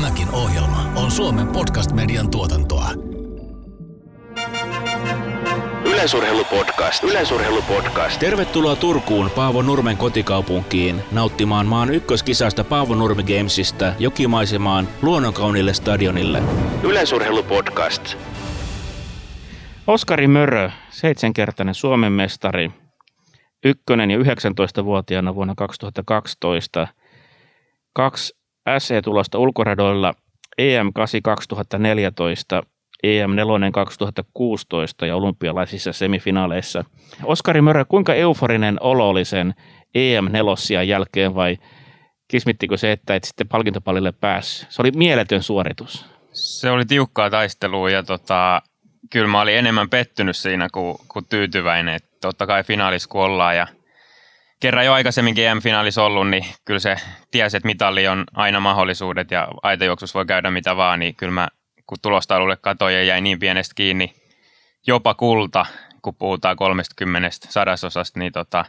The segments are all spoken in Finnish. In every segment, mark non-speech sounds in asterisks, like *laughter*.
Tämäkin ohjelma on Suomen podcast-median tuotantoa. Yleisurheilupodcast. Yleisurheilupodcast. Tervetuloa Turkuun Paavo Nurmen kotikaupunkiin nauttimaan maan ykköskisasta Paavo Nurmi Gamesista jokimaisemaan luonnonkaunille stadionille. Yleisurheilupodcast. Oskari Mörö, seitsemänkertainen Suomen mestari, ykkönen ja 19-vuotiaana vuonna 2012, kaksi SE-tulosta ulkoradoilla EM8 2014, EM4 2016 ja olympialaisissa semifinaaleissa. Oskari Mörö, kuinka euforinen olo oli sen EM4 jälkeen vai kismittikö se, että et sitten palkintopallille päässyt? Se oli mieletön suoritus. Se oli tiukkaa taistelua ja tota, kyllä mä olin enemmän pettynyt siinä kuin, kuin tyytyväinen. Et totta kai finaalissa kun ollaan ja kerran jo aikaisemminkin EM-finaalissa ollut, niin kyllä se tiesi, että mitalli on aina mahdollisuudet ja aitajuoksussa voi käydä mitä vaan, niin kyllä mä kun tulostaululle katsoin ja jäi niin pienestä kiinni, jopa kulta, kun puhutaan 30 sadasosasta, niin tota,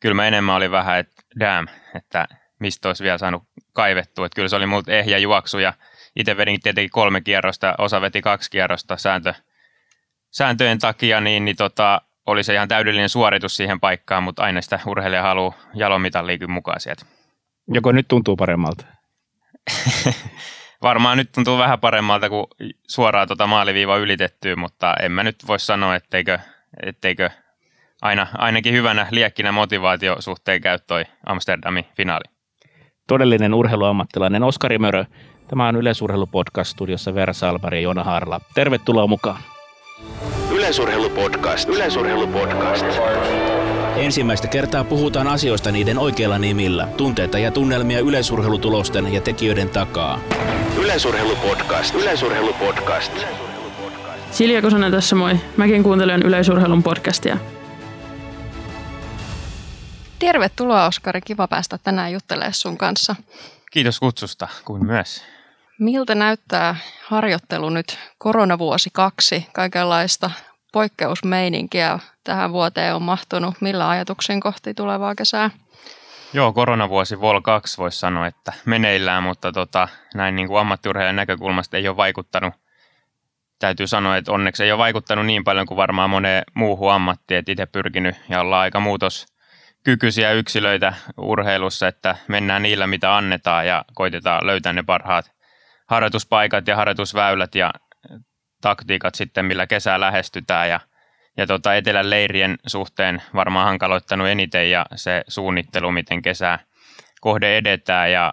kyllä mä enemmän oli vähän, että damn, että mistä olisi vielä saanut kaivettua. Että kyllä se oli multa ehjä juoksu ja itse vedin tietenkin kolme kierrosta, osa veti kaksi kierrosta sääntö, sääntöjen takia, niin, niin tota, oli se ihan täydellinen suoritus siihen paikkaan, mutta aina sitä urheilija haluaa jalomitalliikin mukaan sieltä. Joko nyt tuntuu paremmalta? *laughs* Varmaan nyt tuntuu vähän paremmalta kuin suoraan tuota maaliviiva ylitettyä, mutta en mä nyt voi sanoa, etteikö, etteikö aina, ainakin hyvänä liekkinä motivaatio suhteen käy toi Amsterdamin finaali. Todellinen urheiluammattilainen Oskari Mörö. Tämä on Yleisurheilupodcast studiossa Vera Salpari ja Jona Harla. Tervetuloa mukaan. Yleisurheilupodcast. Yleisurheilupodcast. Ensimmäistä kertaa puhutaan asioista niiden oikeilla nimillä. Tunteita ja tunnelmia yleisurheilutulosten ja tekijöiden takaa. Yleisurheilupodcast. Yleisurheilupodcast. Silja Kosonen tässä moi. Mäkin kuuntelen yleisurheilun podcastia. Tervetuloa Oskari, kiva päästä tänään juttelemaan sun kanssa. Kiitos kutsusta, kuin myös. Miltä näyttää harjoittelu nyt koronavuosi kaksi? Kaikenlaista poikkeusmeininkiä tähän vuoteen on mahtunut. Millä ajatuksen kohti tulevaa kesää? Joo, koronavuosi Vol 2 voisi sanoa, että meneillään, mutta tota, näin niin kuin ammattiurheilijan näkökulmasta ei ole vaikuttanut. Täytyy sanoa, että onneksi ei ole vaikuttanut niin paljon kuin varmaan moneen muuhun ammattiin, että itse pyrkinyt ja ollaan aika muutoskykyisiä yksilöitä urheilussa, että mennään niillä, mitä annetaan ja koitetaan löytää ne parhaat harjoituspaikat ja harjoitusväylät ja taktiikat sitten, millä kesää lähestytään. Ja, ja tota etelän leirien suhteen varmaan hankaloittanut eniten ja se suunnittelu, miten kesää kohde edetään. Ja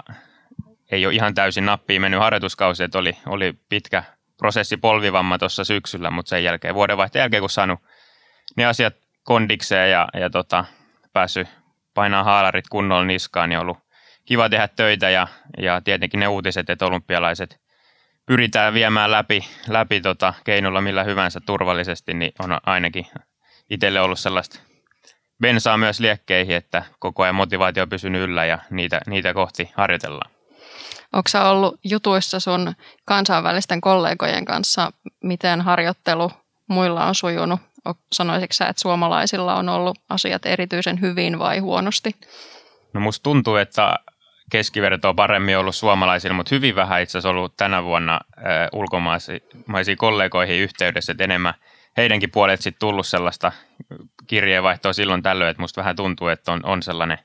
ei ole ihan täysin nappiin mennyt harjoituskausi, että oli, oli pitkä prosessi polvivamma tuossa syksyllä, mutta sen jälkeen, vuodenvaihteen jälkeen, kun saanut ne asiat kondikseen ja, ja tota, päässyt painaa haalarit kunnolla niskaan, niin on ollut kiva tehdä töitä. Ja, ja tietenkin ne uutiset, että olympialaiset pyritään viemään läpi, läpi tota keinolla millä hyvänsä turvallisesti, niin on ainakin itselle ollut sellaista bensaa myös liekkeihin, että koko ajan motivaatio on pysynyt yllä ja niitä, niitä kohti harjoitellaan. Onko sä ollut jutuissa sun kansainvälisten kollegojen kanssa, miten harjoittelu muilla on sujunut? Sanoisitko sä, että suomalaisilla on ollut asiat erityisen hyvin vai huonosti? No musta tuntuu, että keskiverto on paremmin ollut suomalaisilla, mutta hyvin vähän itse asiassa ollut tänä vuonna äh, ulkomaisiin kollegoihin yhteydessä, että enemmän heidänkin puolet sitten tullut sellaista kirjeenvaihtoa silloin tällöin, että musta vähän tuntuu, että on, on sellainen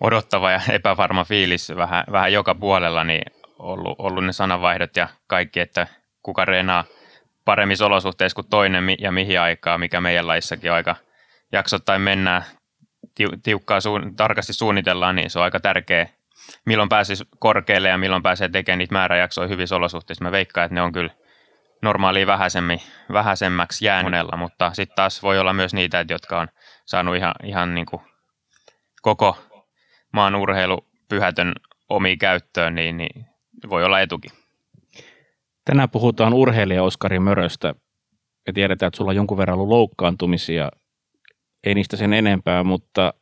odottava ja *laughs* epävarma fiilis vähän, vähän joka puolella, niin ollut, ollut ne sananvaihdot ja kaikki, että kuka reenaa paremmissa olosuhteissa kuin toinen ja mihin aikaa, mikä meidän laissakin aika jaksottain mennään tiukkaa, tarkasti suunnitellaan, niin se on aika tärkeä milloin pääsisi korkealle ja milloin pääsee tekemään niitä määräjaksoja hyvissä olosuhteissa. Mä veikkaan, että ne on kyllä normaaliin vähäisemmäksi jäänyt mutta sitten taas voi olla myös niitä, jotka on saanut ihan, ihan niin kuin koko maan urheilupyhätön omiin käyttöön, niin, niin voi olla etukin. Tänään puhutaan urheilija Oskari Möröstä. Me tiedetään, että sulla on jonkun verran ollut loukkaantumisia. Ei niistä sen enempää, mutta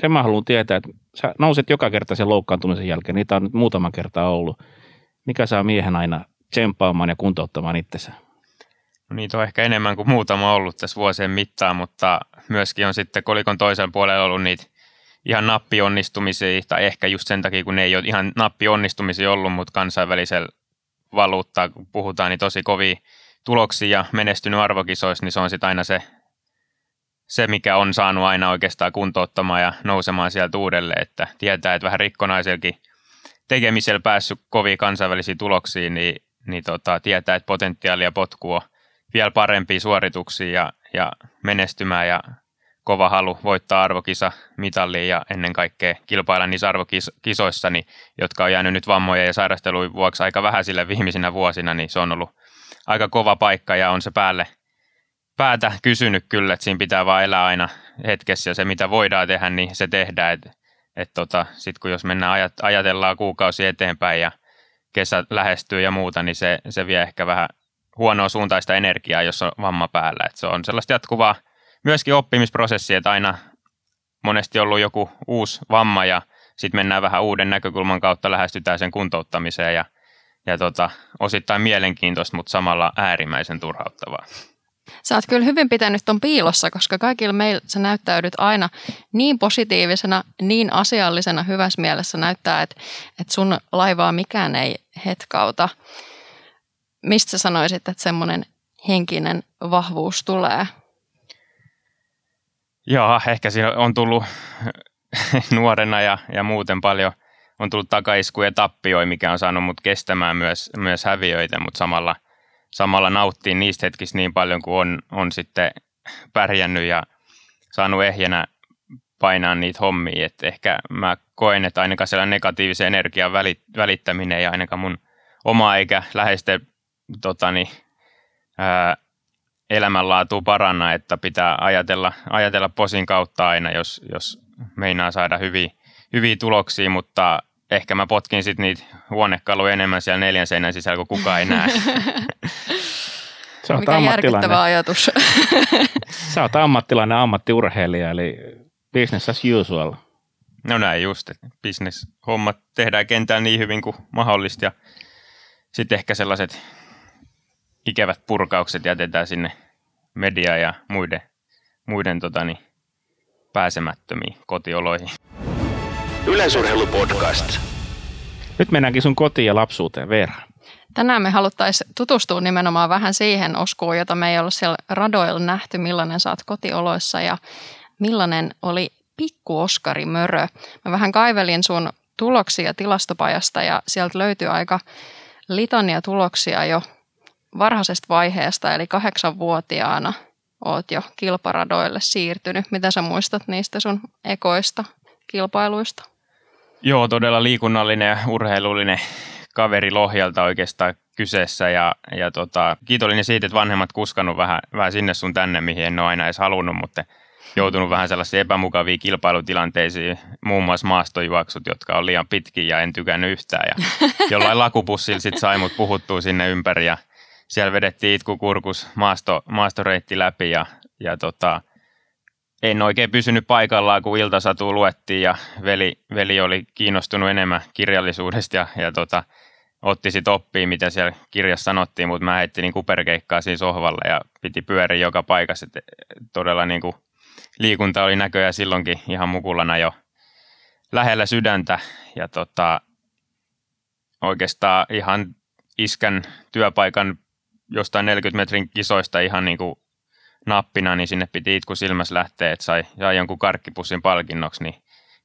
sen mä haluan tietää, että sä nouset joka kerta sen loukkaantumisen jälkeen. Niitä on nyt muutama kerta ollut. Mikä saa miehen aina tsemppaamaan ja kuntouttamaan itsensä? No niitä on ehkä enemmän kuin muutama ollut tässä vuosien mittaan, mutta myöskin on sitten kolikon toisella puolella ollut niitä ihan nappionnistumisia, tai ehkä just sen takia, kun ne ei ole ihan nappionnistumisia ollut, mutta kansainvälisellä valuutta, kun puhutaan, niin tosi kovia tuloksia ja menestynyt arvokisoissa, niin se on sitten aina se, se, mikä on saanut aina oikeastaan kuntouttamaan ja nousemaan sieltä uudelleen, että tietää, että vähän rikkonaisellakin tekemisellä päässyt kovia kansainvälisiin tuloksiin, niin, niin tota, tietää, että potentiaalia potkuu on vielä parempia suorituksia ja, ja menestymään ja kova halu voittaa arvokisa mitalliin ja ennen kaikkea kilpailla niissä arvokisoissa, niin, jotka on jäänyt nyt vammoja ja sairastelujen vuoksi aika vähän sille viimeisinä vuosina, niin se on ollut aika kova paikka ja on se päälle päätä kysynyt kyllä, että siinä pitää vaan elää aina hetkessä ja se mitä voidaan tehdä, niin se tehdään. Et, et tota, Sitten kun jos mennään ajat, ajatellaan kuukausi eteenpäin ja kesä lähestyy ja muuta, niin se, se vie ehkä vähän huonoa suuntaista energiaa, jos on vamma päällä. Et se on sellaista jatkuvaa myöskin oppimisprosessi, että aina monesti ollut joku uusi vamma ja sitten mennään vähän uuden näkökulman kautta, lähestytään sen kuntouttamiseen ja, ja tota, osittain mielenkiintoista, mutta samalla äärimmäisen turhauttavaa. Sä oot kyllä hyvin pitänyt ton piilossa, koska kaikilla meillä sä näyttäydyt aina niin positiivisena, niin asiallisena, hyvässä mielessä näyttää, että, että sun laivaa mikään ei hetkauta. Mistä sä sanoisit, että semmoinen henkinen vahvuus tulee? Joo, ehkä siinä on tullut *laughs* nuorena ja, ja muuten paljon on tullut takaiskuja ja tappioita, mikä on saanut mut kestämään myös, myös häviöitä, mutta samalla, samalla nauttii niistä hetkistä niin paljon, kuin on, on sitten pärjännyt ja saanut ehjänä painaa niitä hommia. Et ehkä mä koen, että ainakaan siellä negatiivisen energian välittäminen ja ainakaan mun oma eikä läheisten totani, ää, elämänlaatu paranna, että pitää ajatella, ajatella posin kautta aina, jos, jos meinaa saada hyviä, hyviä tuloksia, mutta ehkä mä potkin sitten niitä huonekaluja enemmän siellä neljän seinän sisällä, kun kukaan ei näe. *laughs* Sä Mikä järkyttävä ajatus. *laughs* Sä oot ammattilainen ammattiurheilija, eli business as usual. No näin just, että business-hommat tehdään kentällä niin hyvin kuin mahdollista ja sitten ehkä sellaiset ikävät purkaukset jätetään sinne media ja muiden, muiden totani, pääsemättömiin kotioloihin. Yleisurheilupodcast. Nyt mennäänkin sun kotiin ja lapsuuteen, Veera. Tänään me haluttaisiin tutustua nimenomaan vähän siihen oskuun, jota me ei ole siellä radoilla nähty, millainen saat kotioloissa ja millainen oli pikku Oskari Mörö. Mä vähän kaivelin sun tuloksia tilastopajasta ja sieltä löytyy aika litania tuloksia jo varhaisesta vaiheesta, eli kahdeksanvuotiaana oot jo kilparadoille siirtynyt. Mitä sä muistat niistä sun ekoista kilpailuista? Joo, todella liikunnallinen ja urheilullinen kaveri Lohjalta oikeastaan kyseessä ja, ja tota, kiitollinen siitä, että vanhemmat kuskannut vähän, vähän sinne sun tänne, mihin en ole aina edes halunnut, mutta joutunut vähän sellaisiin epämukaviin kilpailutilanteisiin, muun muassa maastojuoksut, jotka on liian pitkiä ja en tykännyt yhtään. Ja *laughs* jollain lakupussilla sitten sai mut puhuttua sinne ympäri ja siellä vedettiin itkukurkus maasto, maastoreitti läpi ja, ja tota, en oikein pysynyt paikallaan, kun iltasatu luettiin ja veli, veli oli kiinnostunut enemmän kirjallisuudesta ja, ja tota, otti sitten oppia, mitä siellä kirjassa sanottiin, mutta mä heittin niin kuperkeikkaa siinä sohvalla ja piti pyöriä joka paikassa. Et todella niin kuin liikunta oli näköjään silloinkin ihan mukulana jo lähellä sydäntä ja tota, oikeastaan ihan iskän työpaikan jostain 40 metrin kisoista ihan niin kuin nappina, niin sinne piti itku silmässä lähteä, että sai, sai jonkun karkkipussin palkinnoksi, niin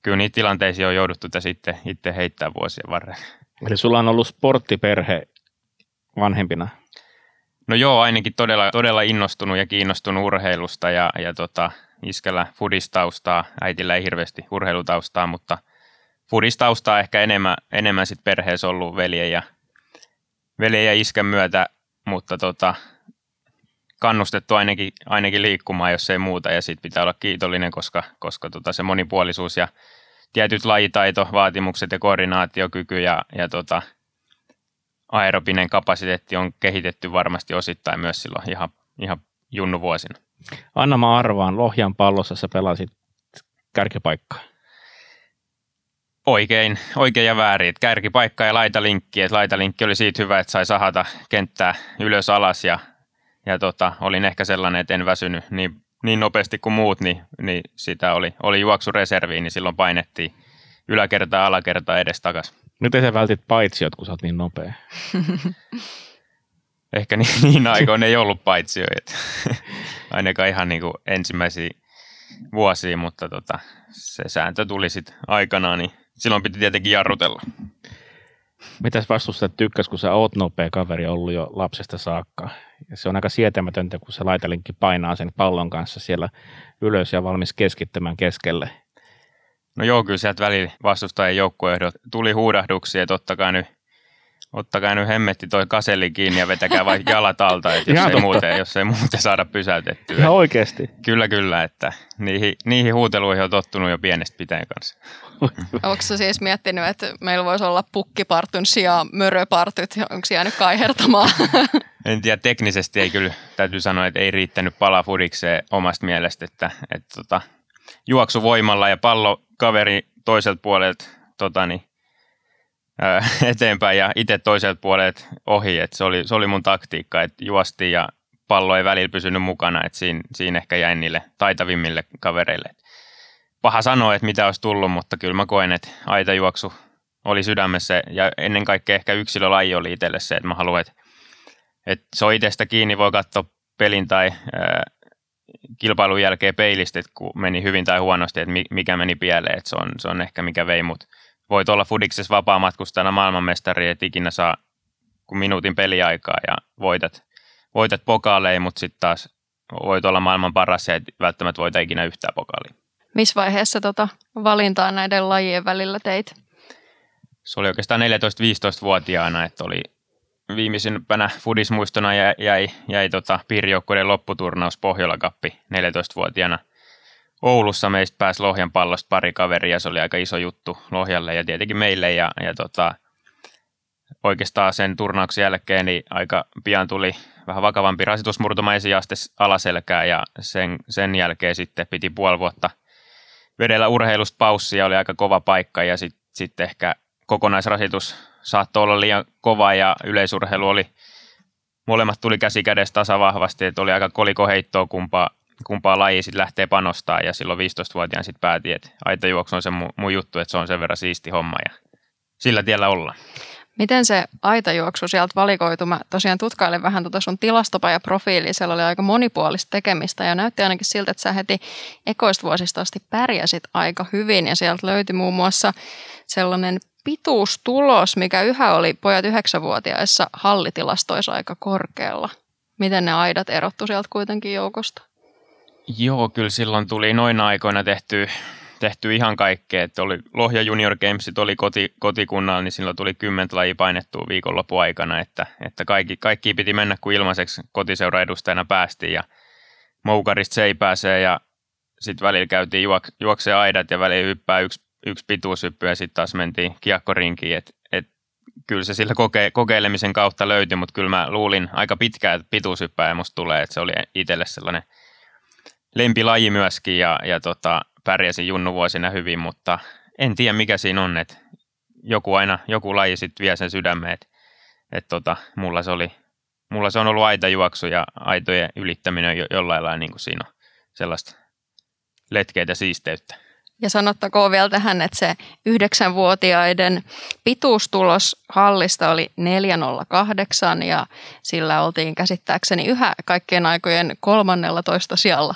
kyllä niitä tilanteisiin on jouduttu sitten itse heittää vuosien varrella. Eli sulla on ollut sporttiperhe vanhempina? No joo, ainakin todella, todella innostunut ja kiinnostunut urheilusta ja, ja tota, iskellä fudistaustaa, äitillä ei hirveästi urheilutaustaa, mutta fudistaustaa ehkä enemmän, enemmän sit perheessä ollut veljen ja, veljen ja iskän myötä mutta tota, kannustettu ainakin, ainakin liikkumaan, jos ei muuta, ja siitä pitää olla kiitollinen, koska, koska tota se monipuolisuus ja tietyt lajitaito, vaatimukset ja koordinaatiokyky ja, ja tota, aerobinen kapasiteetti on kehitetty varmasti osittain myös silloin ihan, ihan junnuvuosina. Anna mä arvaan, Lohjan pallossa sä pelasit kärkipaikkaa. Oikein, oikein ja väärin. Kärkipaikka ja laitalinkki. Et laitalinkki oli siitä hyvä, että sai sahata kenttää ylös alas ja, ja tota, olin ehkä sellainen, että en väsynyt niin, niin nopeasti kuin muut, niin, niin sitä oli, oli juoksureserviin, niin silloin painettiin yläkertaa, alakertaa edes takas. Miten sä vältit paitsiot, kun sä oot niin nopea? *laughs* Ehkä niin, niin aikoina ei ollut paitsioita. *laughs* Ainakaan ihan niin kuin ensimmäisiä vuosia, mutta tota, se sääntö tuli sitten aikanaan, niin silloin piti tietenkin jarrutella. Mitäs vastustajat tykkäs, kun sä oot nopea kaveri ollut jo lapsesta saakka? Ja se on aika sietämätöntä, kun se laitalinkki painaa sen pallon kanssa siellä ylös ja valmis keskittämään keskelle. No joo, kyllä sieltä välillä vastustajien joukkueehdot tuli huudahduksia, että ottakaa nyt, ottakaa nyt hemmetti toi kaselli kiinni ja vetäkää vaikka *laughs* jalat alta, että jos ei, totta. muuten, jos ei muuten saada pysäytettyä. Ihan oikeasti. Kyllä, kyllä, että niihin, niihin huuteluihin on tottunut jo pienestä pitäen kanssa. Onko sä siis miettinyt, että meillä voisi olla pukkipartun sijaan möröpartyt? Onko jäänyt kaihertamaan? *laughs* En tiedä, teknisesti ei kyllä, täytyy sanoa, että ei riittänyt pala fudikseen omasta mielestä, että, että tota, juoksuvoimalla ja pallo kaveri toiselta puolelta tota, niin, ää, *laughs* eteenpäin ja itse toiselta puolelta ohi, että se oli, se oli mun taktiikka, että juosti ja pallo ei välillä pysynyt mukana, että siinä, siinä ehkä jäi niille taitavimmille kavereille. Paha sanoa, että mitä olisi tullut, mutta kyllä mä koen, että aitajuoksu oli sydämessä ja ennen kaikkea ehkä yksilölaji oli itselle se, että mä haluan, että, että se on itsestä kiinni, voi katsoa pelin tai ää, kilpailun jälkeen peilistä, että kun meni hyvin tai huonosti, että mi- mikä meni pieleen, että se on, se on ehkä mikä vei mut. Voit olla Fudiksessa vapaamatkustajana maailmanmestari, et ikinä saa kuin minuutin peliaikaa ja voitat, voitat pokaaleja, mutta sitten taas voit olla maailman paras ja et välttämättä voita ikinä yhtään pokaalia. Missä vaiheessa tota valintaa näiden lajien välillä teit? Se oli oikeastaan 14-15-vuotiaana, että oli viimeisimpänä fudismuistona jäi, jäi, jäi tota piirijoukkueiden lopputurnaus Pohjola-kappi 14-vuotiaana. Oulussa meistä pääsi Lohjan pallosta pari kaveria, se oli aika iso juttu Lohjalle ja tietenkin meille ja, ja tota, oikeastaan sen turnauksen jälkeen niin aika pian tuli vähän vakavampi rasitusmurtuma esiaste alaselkää ja sen, sen jälkeen sitten piti puoli vuotta vedellä urheilusta paussia, oli aika kova paikka ja sitten sit ehkä kokonaisrasitus saattoi olla liian kova ja yleisurheilu oli, molemmat tuli käsi kädessä tasavahvasti, että oli aika kolikoheittoa kumpaa, kumpaa laji sitten lähtee panostaa ja silloin 15-vuotiaan sitten päätin, että aitajuoksu on se mun, mun juttu, että se on sen verran siisti homma ja sillä tiellä ollaan. Miten se aitajuoksu sieltä valikoitu? Mä tosiaan tutkailin vähän tuota sun tilastopajaprofiiliä. Siellä oli aika monipuolista tekemistä ja näytti ainakin siltä, että sä heti ekoista vuosista asti pärjäsit aika hyvin. Ja sieltä löytyi muun muassa sellainen pituustulos, mikä yhä oli pojat yhdeksänvuotiaissa hallitilastoissa aika korkealla. Miten ne aidat erottu sieltä kuitenkin joukosta? Joo, kyllä silloin tuli noina aikoina tehty, tehty ihan kaikkea. Että oli Lohja Junior Gamesit oli koti, kotikunnalla, niin silloin tuli kymmentä lajia painettua viikonlopun aikana, että, että kaikki, kaikki piti mennä, kun ilmaiseksi kotiseura edustajana päästiin ja Moukarista se ei pääse ja sitten välillä käytiin juok, juoksee aidat ja välillä hyppää yksi, yksi pituushyppy ja sitten taas mentiin kiekkorinkiin, että et, kyllä se sillä koke, kokeilemisen kautta löytyi, mutta kyllä mä luulin aika pitkään, että pituushyppää musta tulee, että se oli itselle sellainen lempilaji myöskin ja, ja tota, pärjäsin junnuvuosina hyvin, mutta en tiedä mikä siinä on, että joku aina, joku laji sitten vie sen sydämeen, että et tota, mulla, se oli, mulla se on ollut aitajuoksu ja aitojen ylittäminen jo, jollain lailla niin kuin siinä on sellaista letkeitä siisteyttä. Ja sanottakoon vielä tähän, että se yhdeksänvuotiaiden pituustulos hallista oli 408 ja sillä oltiin käsittääkseni yhä kaikkien aikojen 13 sijalla.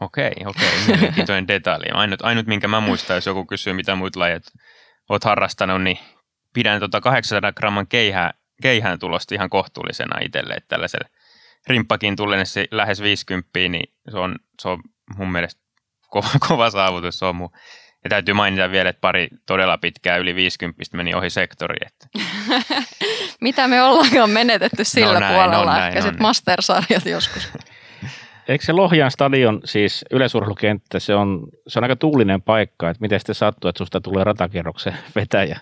Okei, okei, mielenkiintoinen *laughs* detalji. Ainut, ainut, minkä mä muistan, jos joku kysyy, mitä muut lajit oot harrastanut, niin pidän tota 800 gramman keihää, keihään tulosta ihan kohtuullisena itselle, että tällaiselle rimppakin tullen lähes 50, niin se on, se on mun mielestä kova, *laughs* kova saavutus. Se on mun. Ja täytyy mainita vielä, että pari todella pitkää yli 50 meni ohi sektori. Että. *laughs* Mitä me ollaankaan menetetty sillä No näin, puolella, on näin, ehkä on sitten mastersarjat joskus. Eikö se Lohjan stadion, siis yleisurheilukenttä, se on, se on aika tuulinen paikka, että miten sitten sattuu, että susta tulee ratakierroksen vetäjä?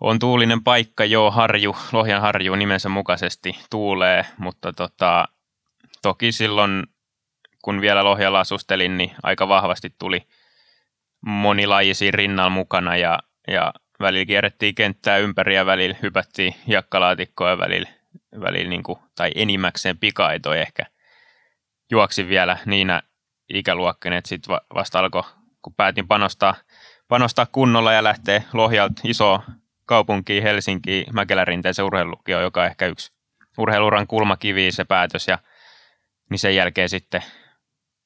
On tuulinen paikka, joo, harju, Lohjan harju nimensä mukaisesti tuulee, mutta tota, toki silloin, kun vielä Lohjalla asustelin, niin aika vahvasti tuli monilajisia rinnalla mukana ja, ja välillä kierrettiin kenttää ympäri ja välillä hypättiin hiekkalaatikkoa ja välillä, välillä niin kuin, tai enimmäkseen pikaitoja ehkä juoksin vielä niinä ikäluokkina, että sitten vasta alkoi, kun päätin panostaa, panostaa kunnolla ja lähtee Lohjalta iso kaupunkiin Helsinkiin Mäkelärinteeseen urheilulukioon, joka on ehkä yksi urheiluran kulmakivi se päätös ja niin sen jälkeen sitten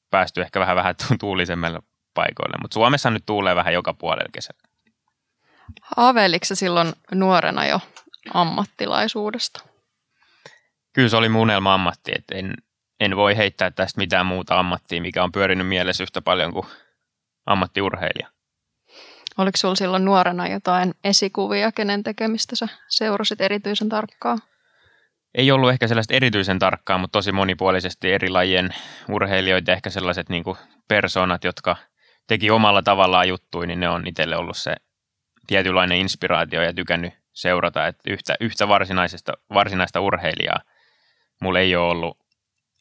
päästy ehkä vähän vähän tuulisemmalle paikoille. Mutta Suomessa nyt tuulee vähän joka puolella kesällä. Haaveiliko silloin nuorena jo ammattilaisuudesta? Kyllä se oli mun unelma ammatti, että en, en voi heittää tästä mitään muuta ammattia, mikä on pyörinyt mielessä yhtä paljon kuin ammattiurheilija. Oliko sinulla silloin nuorena jotain esikuvia, kenen tekemistä sä seurasit erityisen tarkkaan? Ei ollut ehkä sellaista erityisen tarkkaa, mutta tosi monipuolisesti eri lajien urheilijoita, ehkä sellaiset niin persoonat, jotka teki omalla tavallaan juttuja, niin ne on itselle ollut se tietynlainen inspiraatio ja tykännyt seurata, että yhtä, yhtä varsinaisesta, varsinaista urheilijaa mulla ei ole ollut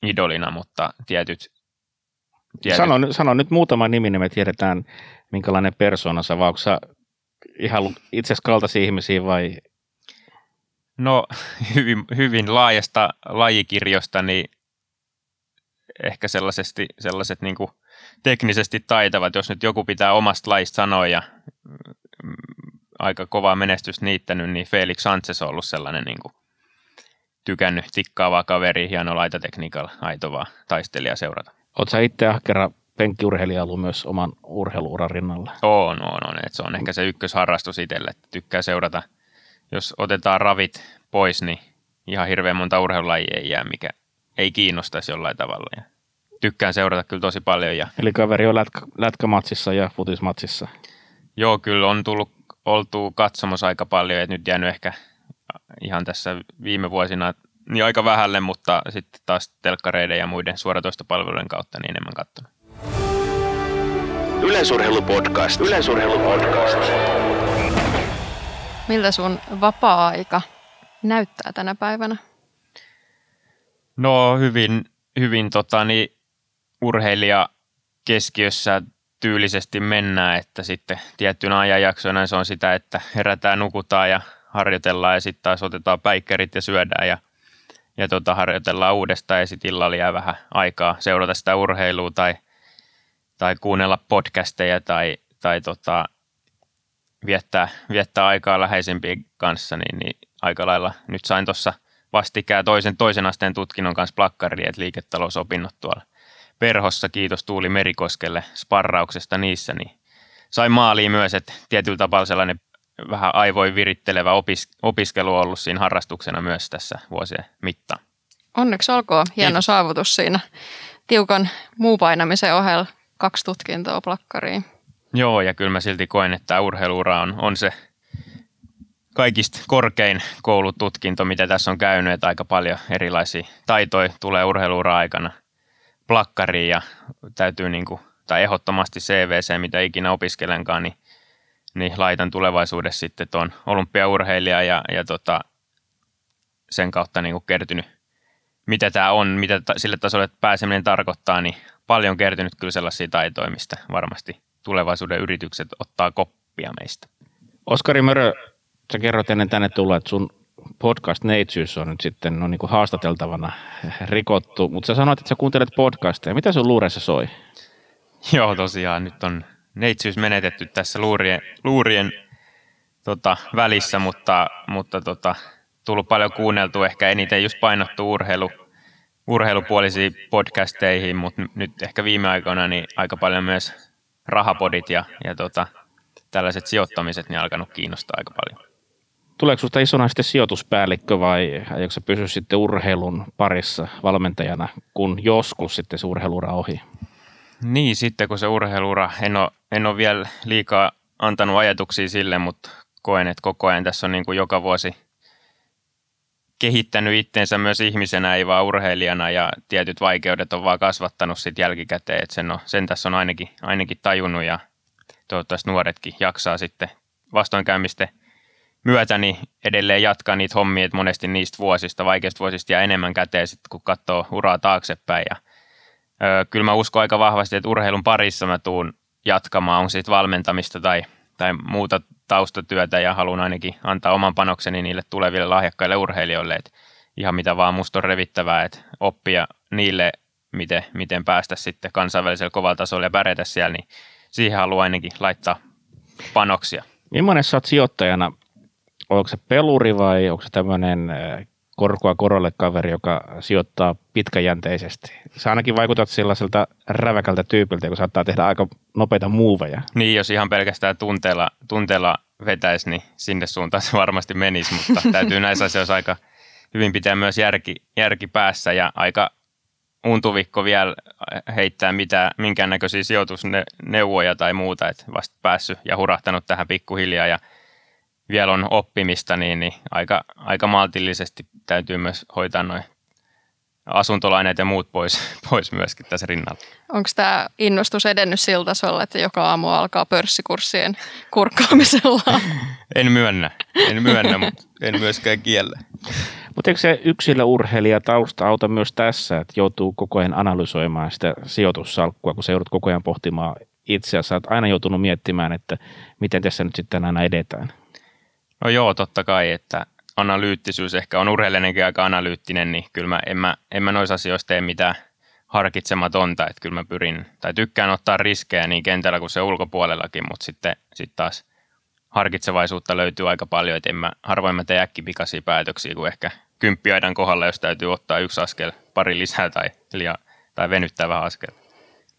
idolina, mutta tietyt... tietyt... Sano, sano nyt muutama nimi, niin me tiedetään, minkälainen persoona sä, vai onko sä ihan itse kaltaisia ihmisiä vai? No *laughs* hyvin, hyvin laajasta lajikirjosta, niin ehkä sellaisesti, sellaiset niin kuin teknisesti taitavat, jos nyt joku pitää omasta lajista sanoa ja mm, aika kovaa menestystä niittänyt, niin Felix Sanchez on ollut sellainen niin kuin tykännyt tikkaavaa kaveri, hieno laitatekniikalla, aitovaa taistelija seurata. Oletko sä itse ahkera penkkiurheilija ollut myös oman urheiluuran rinnalla? On, on, on. Et se on ehkä se ykkösharrastus itselle, että tykkää seurata. Jos otetaan ravit pois, niin ihan hirveän monta urheilulajia ei jää, mikä ei kiinnostaisi jollain tavalla. Ja tykkään seurata kyllä tosi paljon. Ja... Eli kaveri on lätkä, lätkämatsissa ja futismatsissa? Joo, kyllä on tullut oltu katsomassa aika paljon, että nyt jäänyt ehkä ihan tässä viime vuosina niin aika vähälle, mutta sitten taas telkkareiden ja muiden suoratoistopalveluiden kautta niin enemmän katsonut. Yleisurheilupodcast. Yleisurheilupodcast. Miltä sun vapaa-aika näyttää tänä päivänä? No hyvin, hyvin tota, niin, urheilija keskiössä tyylisesti mennään, että sitten tiettynä ajanjaksoina se on sitä, että herätään, nukutaan ja harjoitellaan ja sitten taas otetaan päikkerit ja syödään ja, ja tota, harjoitellaan uudestaan ja sitten illalla jää vähän aikaa seurata sitä urheilua tai, tai kuunnella podcasteja tai, tai tota, viettää, viettää aikaa läheisempien kanssa, niin, niin aika lailla nyt sain tuossa vastikään toisen, toisen asteen tutkinnon kanssa plakkari, että liiketalousopinnot tuolla perhossa, kiitos Tuuli Merikoskelle sparrauksesta niissä, niin sain maaliin myös, että tietyllä tapaa sellainen vähän aivoin virittelevä opis, opiskelu on ollut siinä harrastuksena myös tässä vuosien mittaan. Onneksi olkoon hieno Kiitos. saavutus siinä tiukan muupainamisen ohella kaksi tutkintoa plakkariin. Joo, ja kyllä mä silti koen, että tämä urheiluura on, on se kaikista korkein koulututkinto, mitä tässä on käynyt, että aika paljon erilaisia taitoja tulee urheiluura aikana plakkariin ja täytyy niin kuin, tai ehdottomasti CVC, mitä ikinä opiskelenkaan, niin niin laitan tulevaisuudessa sitten tuon olympiaurheilija ja, ja tota, sen kautta niin kuin kertynyt, mitä tämä on, mitä ta, sille tasolle pääseminen tarkoittaa, niin paljon kertynyt kyllä sellaisia taitoja, mistä varmasti tulevaisuuden yritykset ottaa koppia meistä. Oskari Mörö, sä kerrot ennen tänne tulla, että sun podcast Neitsyys on nyt sitten no, niin kuin haastateltavana rikottu, mutta sä sanoit, että sä kuuntelet podcasteja. Mitä sun luuressa soi? Joo, tosiaan nyt on neitsyys menetetty tässä luurien, luurien tota, välissä, mutta, mutta tota, tullut paljon kuunneltu, ehkä eniten just painottu urheilu, urheilupuolisiin podcasteihin, mutta nyt ehkä viime aikoina niin aika paljon myös rahapodit ja, ja tota, tällaiset sijoittamiset niin alkanut kiinnostaa aika paljon. Tuleeko sinusta isona sitten sijoituspäällikkö vai aiotko sä pysyä sitten urheilun parissa valmentajana, kun joskus sitten se urheilura ohi? Niin, sitten kun se urheiluura, en ole, en ole vielä liikaa antanut ajatuksia sille, mutta koen, että koko ajan tässä on niin kuin joka vuosi kehittänyt itteensä myös ihmisenä, ei vaan urheilijana, ja tietyt vaikeudet on vaan kasvattanut sitten jälkikäteen, että sen, sen tässä on ainakin, ainakin tajunnut, ja toivottavasti nuoretkin jaksaa sitten vastoinkäymisten myötä niin edelleen jatkaa niitä hommia, että monesti niistä vuosista, vaikeista vuosista jää enemmän käteen sitten, kun katsoo uraa taaksepäin, ja kyllä mä uskon aika vahvasti, että urheilun parissa mä tuun jatkamaan, on sitten valmentamista tai, tai muuta taustatyötä ja haluan ainakin antaa oman panokseni niille tuleville lahjakkaille urheilijoille, että ihan mitä vaan musta on revittävää, että oppia niille, miten, miten päästä sitten kansainvälisellä kovalla tasolla ja pärjätä siellä, niin siihen haluan ainakin laittaa panoksia. Millainen sä oot sijoittajana? Onko se peluri vai onko se tämmöinen korkoa korolle kaveri, joka sijoittaa pitkäjänteisesti? Sä ainakin vaikutat sellaiselta räväkältä tyypiltä, kun saattaa tehdä aika nopeita muuveja. Niin, jos ihan pelkästään tunteella, tunteella vetäisi, niin sinne suuntaan se varmasti menisi, mutta *laughs* täytyy näissä asioissa aika hyvin pitää myös järki, järki päässä ja aika untuvikko vielä heittää mitä, minkäännäköisiä sijoitusneuvoja tai muuta, että vasta päässyt ja hurahtanut tähän pikkuhiljaa ja vielä on oppimista, niin, niin aika, aika maltillisesti täytyy myös hoitaa noin asuntolaineet ja muut pois, *laughs* pois myöskin tässä rinnalla. Onko tämä innostus edennyt sillä tasolla, että joka aamu alkaa pörssikurssien kurkkaamisella? *laughs* en myönnä, en myönnä, mutta en myöskään kiellä. Mutta eikö se yksilöurheilija tausta auta myös tässä, että joutuu koko ajan analysoimaan sitä sijoitussalkkua, kun se joudut koko ajan pohtimaan itseäsi. Olet aina joutunut miettimään, että miten tässä nyt sitten aina edetään. No joo, totta kai, että analyyttisyys ehkä on urheilijanenkin aika analyyttinen, niin kyllä mä, en, mä, en mä noissa asioissa tee mitään harkitsematonta, että kyllä mä pyrin, tai tykkään ottaa riskejä niin kentällä kuin se ulkopuolellakin, mutta sitten sit taas harkitsevaisuutta löytyy aika paljon, että en mä, harvoin mä teen äkkipikaisia päätöksiä kuin ehkä kymppiaidan kohdalla, jos täytyy ottaa yksi askel, pari lisää tai, tai venyttää vähän.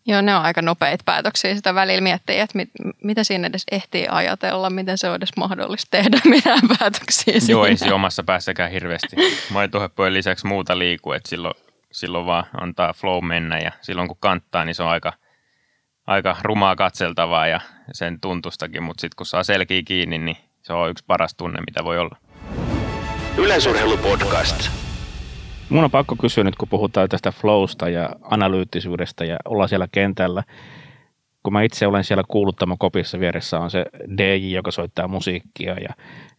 Joo, ne on aika nopeita päätöksiä. Sitä välillä miettii, että mit, mitä siinä edes ehtii ajatella, miten se on edes mahdollista tehdä *laughs* mitään päätöksiä Joo, siinä. ei se omassa päässäkään hirveästi. Maitoheppojen lisäksi muuta liikuu, että silloin, silloin vaan antaa flow mennä ja silloin kun kanttaa, niin se on aika, aika rumaa katseltavaa ja sen tuntustakin, mutta sitten kun saa selkiä kiinni, niin se on yksi paras tunne, mitä voi olla. Yleisurheilupodcast. Mun on pakko kysyä nyt, kun puhutaan tästä flowsta ja analyyttisyydestä ja ollaan siellä kentällä. Kun mä itse olen siellä kuuluttamokopissa vieressä on se DJ, joka soittaa musiikkia ja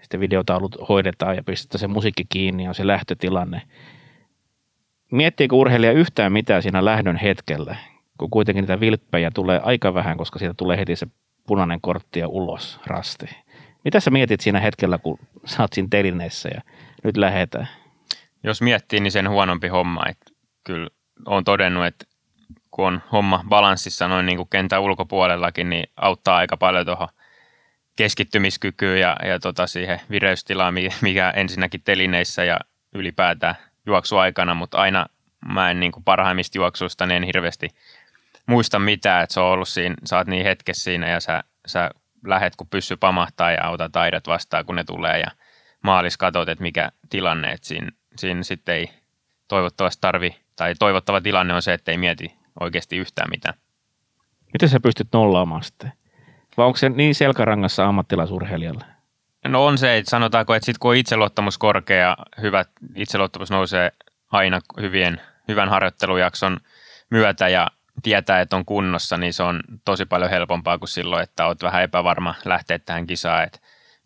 sitten videotaulut hoidetaan ja pistetään se musiikki kiinni on se lähtötilanne. Miettiikö urheilija yhtään mitään siinä lähdön hetkellä, kun kuitenkin niitä vilppejä tulee aika vähän, koska siitä tulee heti se punainen kortti ja ulos rasti. Mitä sä mietit siinä hetkellä, kun sä oot siinä telineessä ja nyt lähetään? Jos miettii, niin sen huonompi homma. Että kyllä olen todennut, että kun on homma balanssissa noin niin kuin kentän ulkopuolellakin, niin auttaa aika paljon tuohon keskittymiskykyyn ja, ja tota siihen vireystilaan, mikä ensinnäkin telineissä ja ylipäätään juoksuaikana, mutta aina mä en niin kuin parhaimmista juoksuista niin en hirveästi muista mitään, että se on ollut siinä, sä oot niin hetkessä siinä ja sä, sä lähet, kun pyssy pamahtaa ja otat aidat vastaan, kun ne tulee ja maalis katot, että mikä tilanne, että siinä, siinä sitten ei toivottavasti tarvi, tai toivottava tilanne on se, että ei mieti oikeasti yhtään mitään. Miten sä pystyt nollaamaan sitten? Vai onko se niin selkärangassa ammattilaisurheilijalle? No on se, että sanotaanko, että sitten kun on itseluottamus korkea, hyvät itseluottamus nousee aina hyvien, hyvän harjoittelujakson myötä ja tietää, että on kunnossa, niin se on tosi paljon helpompaa kuin silloin, että olet vähän epävarma lähteä tähän kisaan, että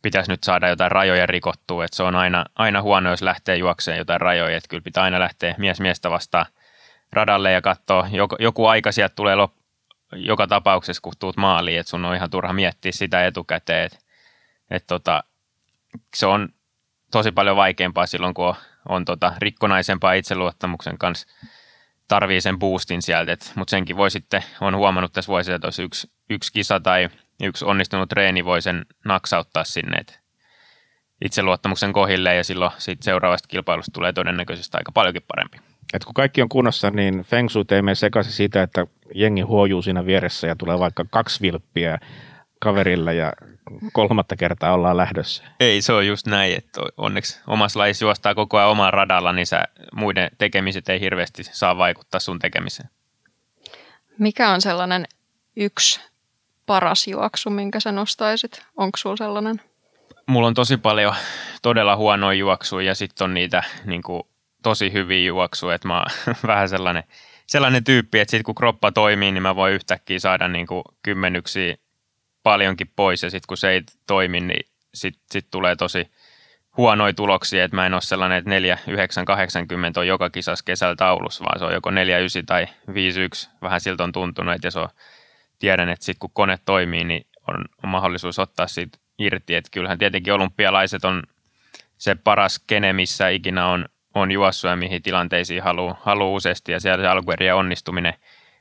pitäisi nyt saada jotain rajoja rikottua, että se on aina, aina huono, jos lähtee juokseen jotain rajoja, että kyllä pitää aina lähteä mies miestä vastaan radalle ja katsoa, joku, joku aika sieltä tulee lop, joka tapauksessa, kun tuut maaliin, että sun on ihan turha miettiä sitä etukäteen, että, että tota, se on tosi paljon vaikeampaa silloin, kun on, on tota, rikkonaisempaa itseluottamuksen kanssa. Tarvii sen boostin sieltä, mutta senkin voi sitten, on huomannut tässä vuosina, että olisi yksi, yksi kisa tai yksi onnistunut treeni voi sen naksauttaa sinne, että itseluottamuksen kohille ja silloin siitä seuraavasta kilpailusta tulee todennäköisesti aika paljonkin parempi. Et kun kaikki on kunnossa, niin Feng Shui ei mene sekaisin siitä, että jengi huojuu siinä vieressä ja tulee vaikka kaksi vilppiä kaverilla ja kolmatta kertaa ollaan lähdössä. Ei, se on just näin, että onneksi omassa lajissa juostaa koko ajan omalla radalla, niin sä muiden tekemiset ei hirveästi saa vaikuttaa sun tekemiseen. Mikä on sellainen yksi paras juoksu, minkä sä nostaisit? Onko sulla sellainen? Mulla on tosi paljon todella huonoja juoksuja ja sitten on niitä niin kuin, tosi hyviä juoksuja, että mä oon *laughs* vähän sellainen, sellainen tyyppi, että sitten kun kroppa toimii, niin mä voin yhtäkkiä saada niin kuin, kymmenyksiä paljonkin pois ja sitten kun se ei toimi, niin sitten sit tulee tosi huonoja tuloksia, että mä en ole sellainen, että 4, 9, 80 on joka kisas kesällä taulussa, vaan se on joko 4, 9 tai 5, 1. Vähän siltä on tuntunut, että jos on, tiedän, että sitten kun kone toimii, niin on, on mahdollisuus ottaa siitä irti. Että kyllähän tietenkin olympialaiset on se paras kene, missä ikinä on, on juossut ja mihin tilanteisiin haluaa haluu useasti ja siellä se alkuerien onnistuminen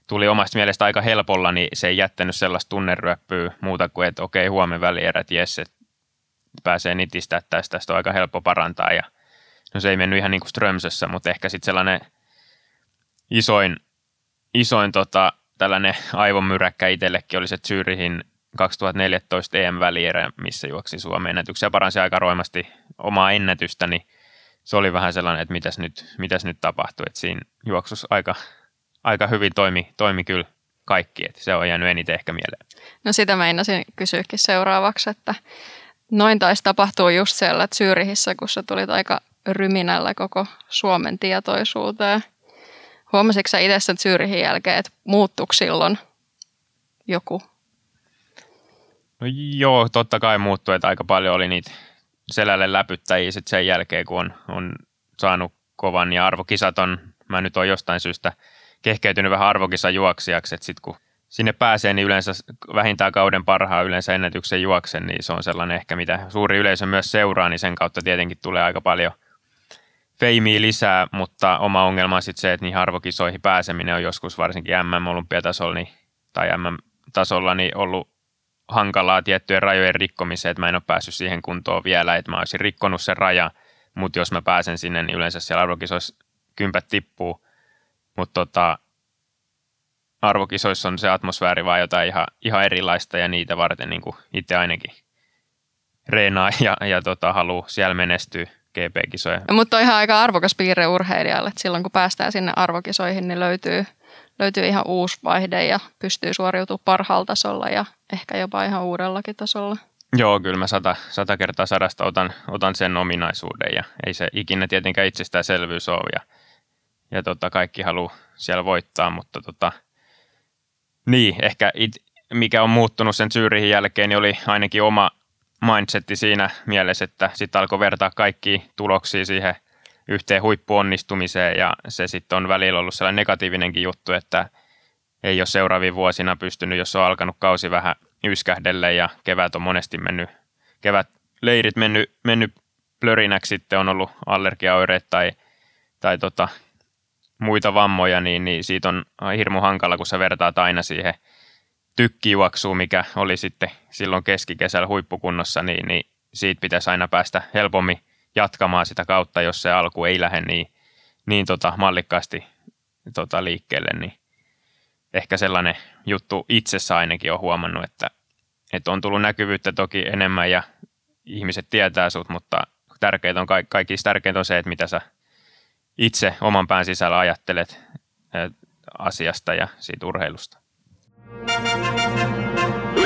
tuli omasta mielestä aika helpolla, niin se ei jättänyt sellaista tunneryöppyä muuta kuin, että okei, huomen välierät, jes, että pääsee nitistä, että tästä, tästä on aika helppo parantaa. Ja, no se ei mennyt ihan niin kuin Strömsössä, mutta ehkä sitten sellainen isoin, isoin tota, tällainen aivomyräkkä itsellekin oli se Zyrihin 2014 EM-välierä, missä juoksi Suomen ennätyksiä paransi aika roimasti omaa ennätystä, niin se oli vähän sellainen, että mitäs nyt, mitäs nyt tapahtui. Että siinä juoksus aika, aika hyvin toimi, toimi kyllä kaikki, että se on jäänyt eniten ehkä mieleen. No sitä meinasin kysyäkin seuraavaksi, että noin taisi tapahtua just siellä Zyrihissä, kun sä tulit aika ryminällä koko Suomen tietoisuuteen. Huomasitko sä itse sen Zyrihin jälkeen, että muuttuiko silloin joku? No joo, totta kai muuttui, että aika paljon oli niitä selälle läpyttäjiä sit sen jälkeen, kun on, on saanut kovan ja arvokisat on, mä nyt on jostain syystä kehkeytynyt vähän arvokisajuoksijaksi, että sitten kun sinne pääsee, niin yleensä vähintään kauden parhaan yleensä ennätyksen juoksen, niin se on sellainen ehkä, mitä suuri yleisö myös seuraa, niin sen kautta tietenkin tulee aika paljon feimiä lisää, mutta oma ongelma on sitten se, että niihin arvokisoihin pääseminen on joskus varsinkin MM-olympiatasolla niin, tai MM-tasolla niin ollut hankalaa tiettyjen rajojen rikkomiseen, että mä en ole päässyt siihen kuntoon vielä, että mä olisin rikkonut sen raja, mutta jos mä pääsen sinne, niin yleensä siellä arvokisoissa kympät tippuu, mutta tota, arvokisoissa on se atmosfääri vaan jotain ihan, ihan erilaista ja niitä varten niin itse ainakin reenaa ja, ja tota, haluaa siellä menestyä GP-kisoja. No, mutta on ihan aika arvokas piirre urheilijalle, että silloin kun päästään sinne arvokisoihin, niin löytyy, löytyy ihan uusi vaihde ja pystyy suoriutumaan parhaalla tasolla ja ehkä jopa ihan uudellakin tasolla. Joo, kyllä mä sata, sata kertaa sadasta otan, otan sen ominaisuuden ja ei se ikinä tietenkään itsestäänselvyys ole ja, ja tota, kaikki haluaa siellä voittaa, mutta tota, niin, ehkä it, mikä on muuttunut sen Zyrihin jälkeen, niin oli ainakin oma mindsetti siinä mielessä, että sitten alkoi vertaa kaikki tuloksia siihen yhteen huippuonnistumiseen ja se sitten on välillä ollut sellainen negatiivinenkin juttu, että ei ole seuraavina vuosina pystynyt, jos on alkanut kausi vähän yskähdelle ja kevät on monesti mennyt, kevät leirit mennyt, mennyt plörinäksi, sitten on ollut allergiaoireet tai, tai tota, muita vammoja, niin, niin siitä on hirmu hankala, kun sä vertaat aina siihen tykkijuoksuun, mikä oli sitten silloin keskikesällä huippukunnossa, niin, niin siitä pitäisi aina päästä helpommin jatkamaan sitä kautta, jos se alku ei lähde niin, niin tota mallikkaasti tota liikkeelle, niin ehkä sellainen juttu itsessä ainakin on huomannut, että, että on tullut näkyvyyttä toki enemmän ja ihmiset tietää sut, mutta tärkeintä on, kaikista tärkeintä on se, että mitä sä itse oman pään sisällä ajattelet asiasta ja siitä urheilusta.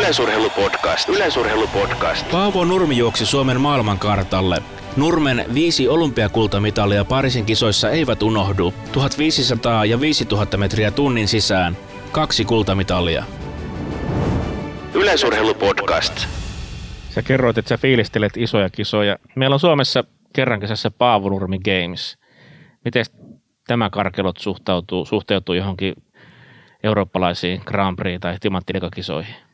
Yleisurheilupodcast. Yleisurheilupodcast. Paavo Nurmi juoksi Suomen maailmankartalle. Nurmen viisi olympiakultamitalia Pariisin kisoissa eivät unohdu. 1500 ja 5000 metriä tunnin sisään. Kaksi kultamitalia. Yleisurheilupodcast. Sä kerroit, että sä fiilistelet isoja kisoja. Meillä on Suomessa kerran kesässä Paavo Nurmi Games. Miten tämä karkelot suhtautuu, suhteutuu johonkin eurooppalaisiin Grand Prix- tai timanttilikakisoihin?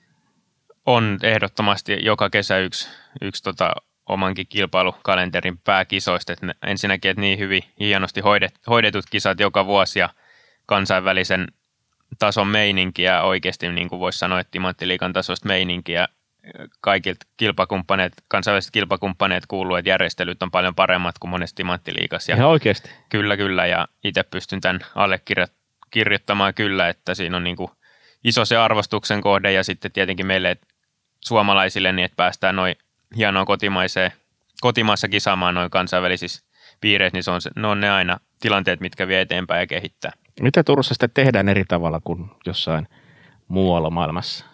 On ehdottomasti joka kesä yksi, yksi tota, omankin kilpailukalenterin pääkisoista. Että ensinnäkin, että niin hyvin hienosti hoidet, hoidetut kisat joka vuosi ja kansainvälisen tason meininkiä oikeasti, niin kuin voisi sanoa, että timanttiliikan tasoista meininkiä kaikilta kilpakumppaneet, kansainväliset kilpakumppaneet kuuluu, että järjestelyt on paljon paremmat kuin monesti timanttiliikassa. Ihan oikeasti? Kyllä, kyllä, ja itse pystyn tämän allekirjoittamaan kyllä, että siinä on niin kuin iso se arvostuksen kohde, ja sitten tietenkin meille suomalaisille, niin että päästään noin hienoon kotimaiseen, kotimaassa kisaamaan noin kansainvälisissä piireissä, niin se on, ne on ne aina tilanteet, mitkä vie eteenpäin ja kehittää. Mitä Turussa sitten tehdään eri tavalla kuin jossain muualla maailmassa?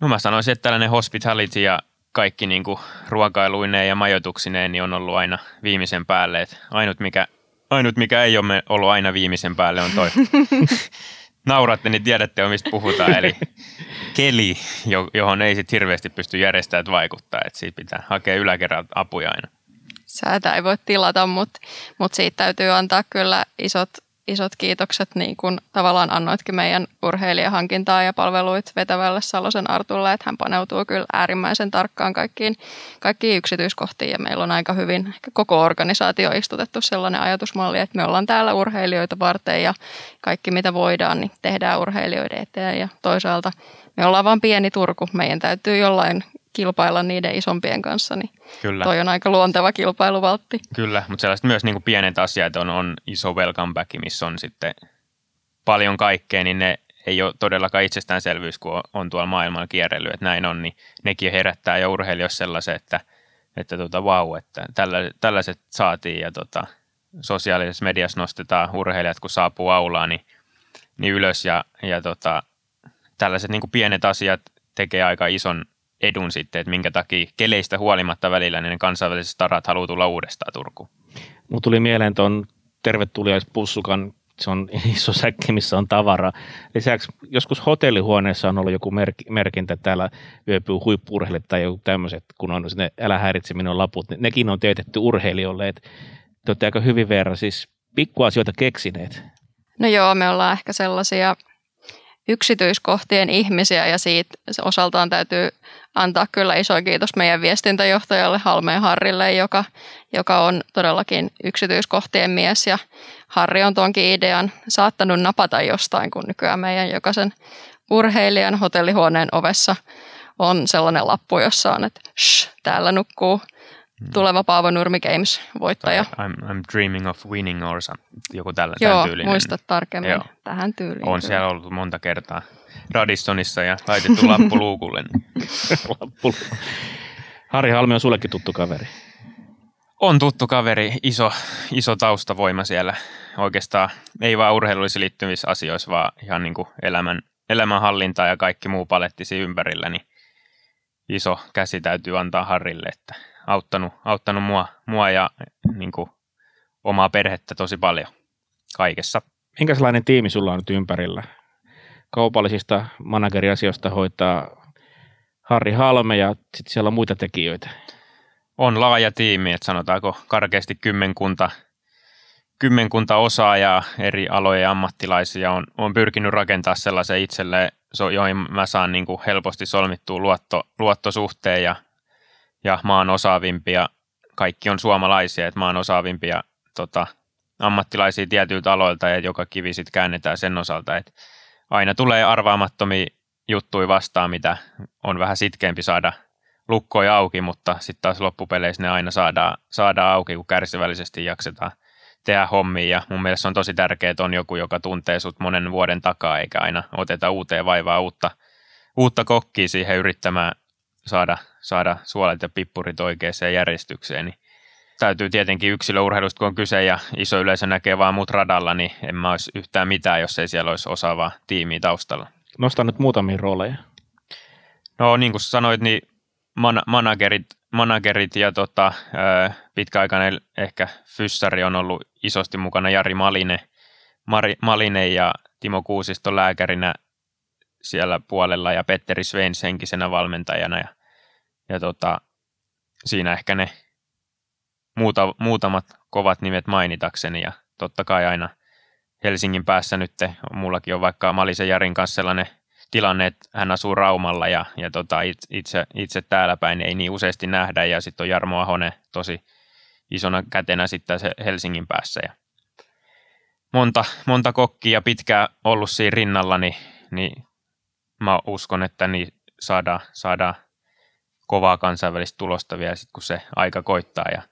No mä sanoisin, että tällainen hospitality ja kaikki niin kuin ruokailuineen ja majoituksineen niin on ollut aina viimeisen päälle. Et ainut, mikä, ainut, mikä ei ole ollut aina viimeisen päälle on toi. *laughs* Nauratte, niin tiedätte jo mistä puhutaan. Eli *laughs* keli, johon ei sitten hirveästi pysty järjestämään vaikuttaa. Että siitä pitää hakea yläkerran apuja aina. Säätä ei voi tilata, mutta, mutta siitä täytyy antaa kyllä isot, isot kiitokset, niin kuin tavallaan annoitkin meidän urheilijahankintaa ja palveluit vetävälle Salosen Artulle, että hän paneutuu kyllä äärimmäisen tarkkaan kaikkiin, kaikkiin yksityiskohtiin ja meillä on aika hyvin ehkä koko organisaatio istutettu sellainen ajatusmalli, että me ollaan täällä urheilijoita varten ja kaikki mitä voidaan, niin tehdään urheilijoiden eteen ja toisaalta me ollaan vain pieni Turku, meidän täytyy jollain kilpailla niiden isompien kanssa, niin Kyllä. toi on aika luonteva kilpailuvaltti. Kyllä, mutta sellaiset myös niin kuin pienet asiat on, on iso welcome back, missä on sitten paljon kaikkea, niin ne ei ole todellakaan itsestäänselvyys, kun on tuolla maailmalla kierrellyt, että näin on, niin nekin herättää jo urheilijoissa sellaisen, että, että tota, wow, että tällaiset saatiin ja tota, sosiaalisessa mediassa nostetaan urheilijat, kun saapuu aulaan, niin, niin ylös ja, ja tota, tällaiset niin kuin pienet asiat tekee aika ison edun sitten, että minkä takia keleistä huolimatta välillä niin ne kansainväliset starat haluaa tulla uudestaan Turkuun. Mulla tuli mieleen tuon tervetuliaispussukan, se on *laughs* iso säkki, missä on tavara. Lisäksi joskus hotellihuoneessa on ollut joku merkintä, että täällä yöpyy huippurheilijat tai joku tämmöiset, kun on sinne älä häiritse minun laput. Nekin on teetetty urheilijoille, että te olette aika hyvin verran siis pikkuasioita keksineet. No joo, me ollaan ehkä sellaisia yksityiskohtien ihmisiä ja siitä osaltaan täytyy antaa kyllä iso kiitos meidän viestintäjohtajalle Halmeen Harrille, joka, joka on todellakin yksityiskohtien mies ja Harri on tuonkin idean saattanut napata jostain, kun nykyään meidän jokaisen urheilijan hotellihuoneen ovessa on sellainen lappu, jossa on, että Shh, täällä nukkuu. Tuleva Paavo Nurmi Games voittaja. I'm, I'm dreaming of winning or some, joku tällä, Joo, tyylinen. muistat tarkemmin Joo. tähän tyyliin. On siellä ollut monta kertaa Radissonissa ja laitettu lappu *laughs* luukulle. lappu. Harri Halmi on sullekin tuttu kaveri. On tuttu kaveri, iso, iso taustavoima siellä. Oikeastaan ei vaan urheilullisiin liittyvissä asioissa, vaan ihan niin kuin elämän, elämänhallinta ja kaikki muu palettisi ympärillä, niin iso käsi täytyy antaa Harrille, että auttanut, auttanut mua, mua ja niin kuin, omaa perhettä tosi paljon kaikessa. Minkälainen tiimi sulla on nyt ympärillä? Kaupallisista manageriasioista hoitaa Harri Halme ja sitten siellä on muita tekijöitä. On laaja tiimi, että sanotaanko karkeasti kymmenkunta, kymmenkunta osaajaa eri alojen ammattilaisia on, on pyrkinyt rakentaa sellaisen itselle, joihin mä saan niin kuin helposti solmittua luotto, luottosuhteen ja ja maan osaavimpia, kaikki on suomalaisia, että maan osaavimpia tota, ammattilaisia tietyiltä aloilta ja joka kivi sitten käännetään sen osalta, että aina tulee arvaamattomia juttuja vastaan, mitä on vähän sitkeämpi saada lukkoja auki, mutta sitten taas loppupeleissä ne aina saadaan, saadaan auki, kun kärsivällisesti jaksetaan tehdä hommia. Ja mun mielestä on tosi tärkeää, että on joku, joka tuntee sut monen vuoden takaa, eikä aina oteta uuteen vaivaa uutta, uutta kokkia siihen yrittämään saada, saada suolet ja pippurit oikeaan järjestykseen, niin täytyy tietenkin yksilöurheilusta, kun on kyse ja iso yleisö näkee vaan muut radalla, niin en mä olisi yhtään mitään, jos ei siellä olisi osaavaa tiimiä taustalla. Nostan nyt muutamia rooleja. No niin kuin sanoit, niin man- managerit, managerit ja tota, pitkäaikainen ehkä fyssari on ollut isosti mukana Jari Malinen, Mari, Malinen ja Timo Kuusisto lääkärinä siellä puolella ja Petteri Sveins henkisenä valmentajana ja ja tota, siinä ehkä ne muuta, muutamat kovat nimet mainitakseni. Ja totta kai aina Helsingin päässä nyt, mullakin on vaikka Malisen Jarin kanssa sellainen tilanne, että hän asuu Raumalla ja, ja tota, itse, itse täällä päin ei niin useasti nähdä. Ja sitten on Jarmo Ahonen tosi isona kätenä sitten Helsingin päässä. Ja monta, monta kokkia pitkään ollut siinä rinnalla, niin, niin mä uskon, että niin saadaan, saadaan kovaa kansainvälistä tulosta vielä sit, kun se aika koittaa ja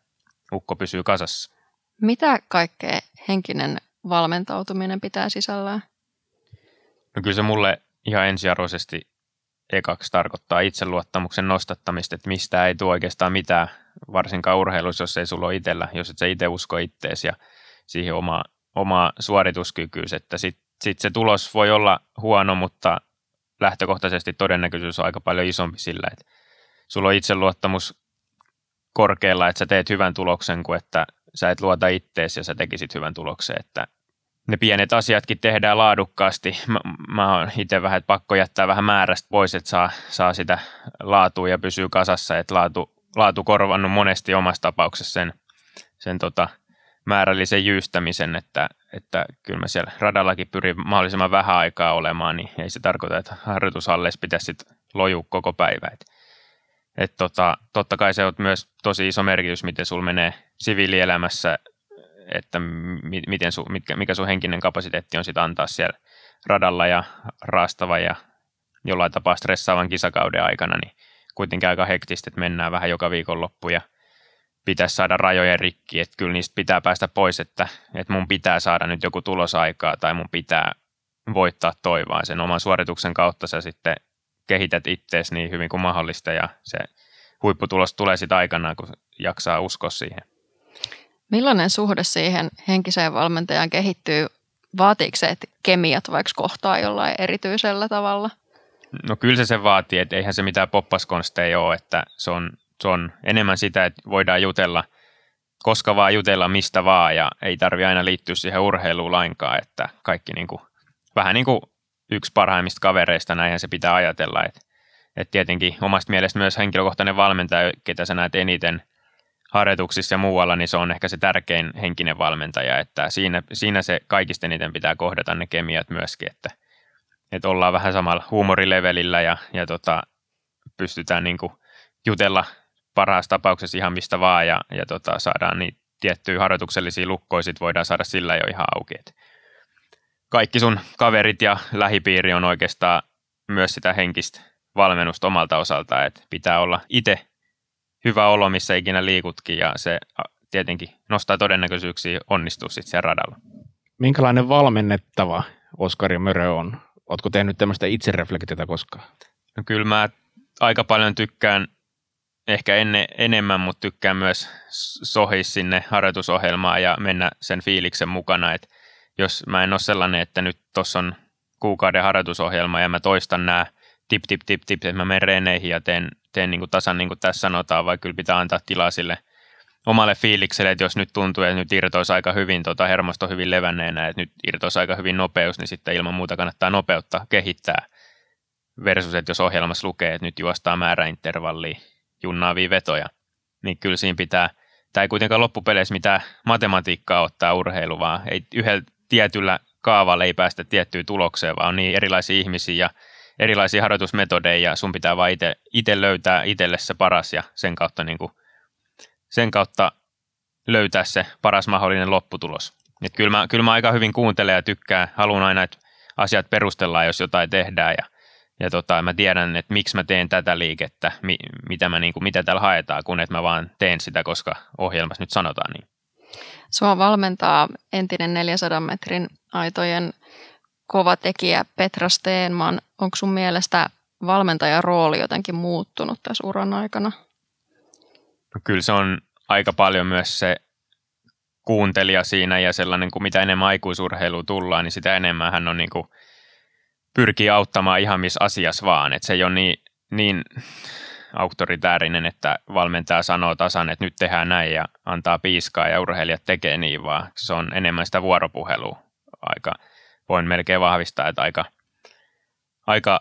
ukko pysyy kasassa. Mitä kaikkea henkinen valmentautuminen pitää sisällään? No kyllä se mulle ihan ensiarvoisesti ekaksi tarkoittaa itseluottamuksen nostattamista, että mistä ei tule oikeastaan mitään, varsinkaan urheilussa, jos ei sulla ole itsellä, jos et sä itse usko itteesi ja siihen oma, oma suorituskykyys, että sitten sit se tulos voi olla huono, mutta lähtökohtaisesti todennäköisyys on aika paljon isompi sillä, että sulla on itseluottamus korkealla, että sä teet hyvän tuloksen, kuin että sä et luota ittees ja sä tekisit hyvän tuloksen, että ne pienet asiatkin tehdään laadukkaasti. Mä, mä oon itse vähän, että pakko jättää vähän määrästä pois, että saa, saa sitä laatua ja pysyy kasassa, että laatu, laatu korvannut monesti omassa tapauksessa sen, sen tota, määrällisen jyystämisen, että, että kyllä mä siellä radallakin pyrin mahdollisimman vähän aikaa olemaan, niin ei se tarkoita, että harjoitushalleissa pitäisi sit lojua koko päivä. Et, et tota, totta kai se on myös tosi iso merkitys, miten sul menee siviilielämässä, että mi, miten su, mitkä, mikä sun henkinen kapasiteetti on sitten antaa siellä radalla ja raastava ja jollain tapaa stressaavan kisakauden aikana, niin kuitenkin aika hektistä, että mennään vähän joka viikonloppu ja pitäisi saada rajojen rikki, että kyllä niistä pitää päästä pois, että, että mun pitää saada nyt joku tulosaikaa tai mun pitää voittaa toivoa. Sen oman suorituksen kautta sä sitten kehität ittees niin hyvin kuin mahdollista ja se huipputulos tulee sitten aikanaan, kun jaksaa uskoa siihen. Millainen suhde siihen henkiseen valmentajaan kehittyy? Vaatiiko se, että kemiat vaikka kohtaa jollain erityisellä tavalla? No kyllä se se vaatii, että eihän se mitään poppaskonsteja ole, että se on, se on enemmän sitä, että voidaan jutella, koska vaan jutella mistä vaan ja ei tarvi aina liittyä siihen urheiluun lainkaan, että kaikki niin kuin, vähän niin kuin yksi parhaimmista kavereista, näinhän se pitää ajatella, että, että tietenkin omasta mielestä myös henkilökohtainen valmentaja, ketä sä näet eniten harjoituksissa ja muualla, niin se on ehkä se tärkein henkinen valmentaja, että siinä, siinä se kaikista eniten pitää kohdata ne kemiat myöskin, että – että ollaan vähän samalla huumorilevelillä ja, ja tota, pystytään niin kuin jutella parhaassa tapauksessa ihan mistä vaan ja, ja tota, saadaan niitä tiettyjä harjoituksellisia lukkoja, sit voidaan saada sillä jo ihan auki. Et kaikki sun kaverit ja lähipiiri on oikeastaan myös sitä henkistä valmennusta omalta osalta, että pitää olla itse hyvä olo, missä ikinä liikutkin ja se tietenkin nostaa todennäköisyyksiä onnistua sitten siellä radalla. Minkälainen valmennettava Oskari Mörö on? Oletko tehnyt tämmöistä itsereflektiota koskaan? No kyllä mä aika paljon tykkään, ehkä enne, enemmän, mutta tykkään myös sohia sinne harjoitusohjelmaan ja mennä sen fiiliksen mukana, että jos mä en ole sellainen, että nyt tuossa on kuukauden harjoitusohjelma ja mä toistan nämä tip, tip, tip, tip, että mä menen reeneihin ja teen, teen niin kuin tasan niin kuin tässä sanotaan, vai kyllä pitää antaa tilaa sille omalle fiilikselle, että jos nyt tuntuu, että nyt irtoisi aika hyvin, tota, hermosto hyvin levänneenä, että nyt irtoisi aika hyvin nopeus, niin sitten ilman muuta kannattaa nopeutta kehittää versus, että jos ohjelmassa lukee, että nyt juostaa määräintervallia junnaavia vetoja, niin kyllä siinä pitää, tämä ei kuitenkaan loppupeleissä mitään matematiikkaa ottaa urheilu, vaan ei yhdellä tietyllä kaavalla ei päästä tiettyyn tulokseen, vaan on niin erilaisia ihmisiä ja erilaisia harjoitusmetodeja ja sun pitää vaan itse löytää itselle se paras ja sen kautta niin kuin sen kautta löytää se paras mahdollinen lopputulos. Et kyllä, mä, kyllä mä aika hyvin kuuntelen ja tykkään, haluan aina, että asiat perustellaan, jos jotain tehdään ja, ja tota, mä tiedän, että miksi mä teen tätä liikettä, mi, mitä, mä, niin kuin, mitä täällä haetaan, kun että mä vaan teen sitä, koska ohjelmassa nyt sanotaan niin. Sua valmentaa entinen 400 metrin aitojen kova tekijä Petra Steenman. Onko sun mielestä valmentajan rooli jotenkin muuttunut tässä uran aikana? No kyllä se on aika paljon myös se kuuntelija siinä ja sellainen, kuin mitä enemmän aikuisurheilu tullaan, niin sitä enemmän hän on niin kuin, pyrkii auttamaan ihan missä asiassa vaan. Että se ei ole niin, niin auktoritäärinen, että valmentaja sanoo tasan, että nyt tehdään näin ja antaa piiskaa ja urheilijat tekee niin, vaan se on enemmän sitä vuoropuhelua. Aika, voin melkein vahvistaa, että aika, aika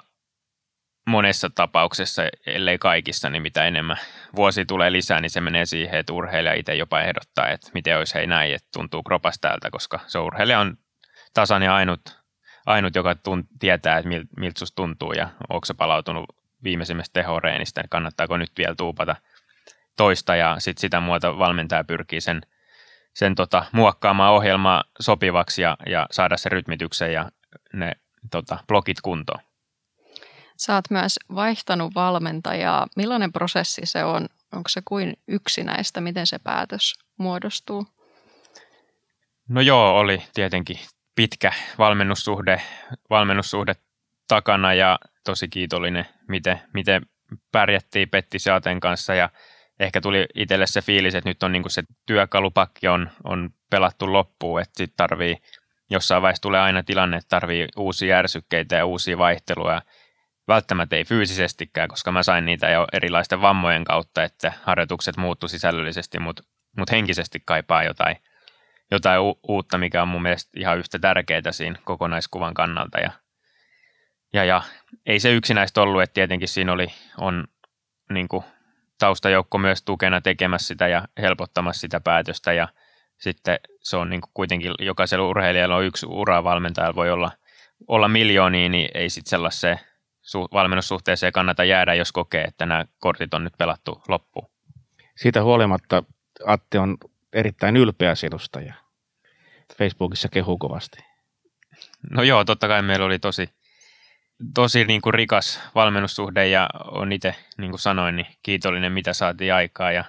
monessa tapauksessa, ellei kaikissa, niin mitä enemmän vuosi tulee lisää, niin se menee siihen, että urheilija itse jopa ehdottaa, että miten olisi hei näin, että tuntuu kropas täältä, koska se urheilija on tasan ja ainut, ainut joka tunt, tietää, että mil, miltä susta tuntuu ja onko se palautunut viimeisimmästä tehoreenistä, niin kannattaako nyt vielä tuupata toista ja sitten sitä muuta valmentaja pyrkii sen, sen tota, muokkaamaan ohjelmaa sopivaksi ja, ja saada se rytmityksen ja ne tota, blokit kuntoon. Oot myös vaihtanut valmentajaa. Millainen prosessi se on? Onko se kuin yksinäistä? Miten se päätös muodostuu? No joo, oli tietenkin pitkä valmennussuhde, valmennussuhde takana ja tosi kiitollinen, miten, miten pärjättiin Petti Saaten kanssa ja ehkä tuli itselle se fiilis, että nyt on niin se työkalupakki on, on pelattu loppuun, että sitten tarvii, jossain vaiheessa tulee aina tilanne, että tarvii uusia ärsykkeitä ja uusia vaihteluja välttämättä ei fyysisestikään, koska mä sain niitä jo erilaisten vammojen kautta, että harjoitukset muuttu sisällöllisesti, mutta mut henkisesti kaipaa jotain, jotain u- uutta, mikä on mun mielestä ihan yhtä tärkeää siinä kokonaiskuvan kannalta. Ja, ja, ja ei se yksinäistä ollut, että tietenkin siinä oli, on niin kuin, taustajoukko myös tukena tekemässä sitä ja helpottamassa sitä päätöstä ja sitten se on niin kuin kuitenkin jokaisella urheilijalla on yksi uravalmentajalla voi olla, olla miljoonia, niin ei sitten sellaiseen su- valmennussuhteeseen kannata jäädä, jos kokee, että nämä kortit on nyt pelattu loppuun. Siitä huolimatta Atte on erittäin ylpeä sinusta ja Facebookissa kehuu kovasti. No joo, totta kai meillä oli tosi, tosi niin kuin rikas valmennussuhde ja on itse, niin kuin sanoin, niin kiitollinen, mitä saatiin aikaa ja,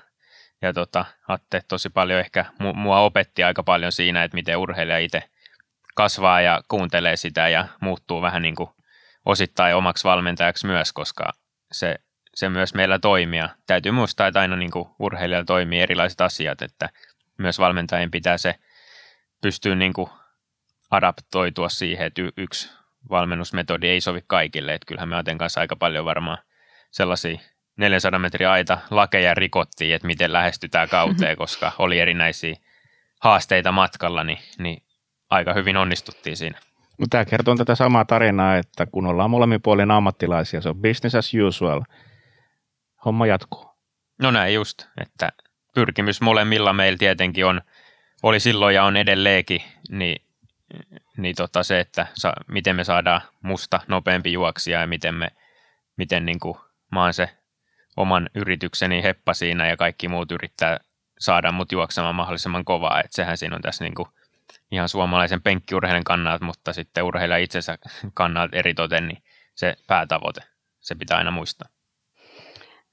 ja tota, Atte tosi paljon ehkä mua opetti aika paljon siinä, että miten urheilija itse kasvaa ja kuuntelee sitä ja muuttuu vähän niin kuin osittain omaksi valmentajaksi myös, koska se, se myös meillä toimii. Täytyy muistaa, että aina niin kuin urheilijalla toimii erilaiset asiat, että myös valmentajien pitää se pystyä niin kuin adaptoitua siihen, että yksi valmennusmetodi ei sovi kaikille. Että kyllähän me Aten kanssa aika paljon varmaan sellaisia 400 metriä aita lakeja rikottiin, että miten lähestytään kauteen, *laughs* koska oli erinäisiä haasteita matkalla, niin, niin aika hyvin onnistuttiin siinä. No, tämä kertoo tätä samaa tarinaa, että kun ollaan molemmin puolin ammattilaisia, se on business as usual. Homma jatkuu. No näin just, että pyrkimys molemmilla meillä tietenkin on, oli silloin ja on edelleenkin, niin, niin tota se, että sa, miten me saadaan musta nopeampi juoksija ja miten, me, miten niin kuin, mä oon se oman yritykseni heppa siinä ja kaikki muut yrittää saada mut juoksemaan mahdollisimman kovaa, että sehän siinä on tässä niin kuin ihan suomalaisen penkkiurheilijan kannalta, mutta sitten urheilija itsensä kannalta eritoten, niin se päätavoite, se pitää aina muistaa.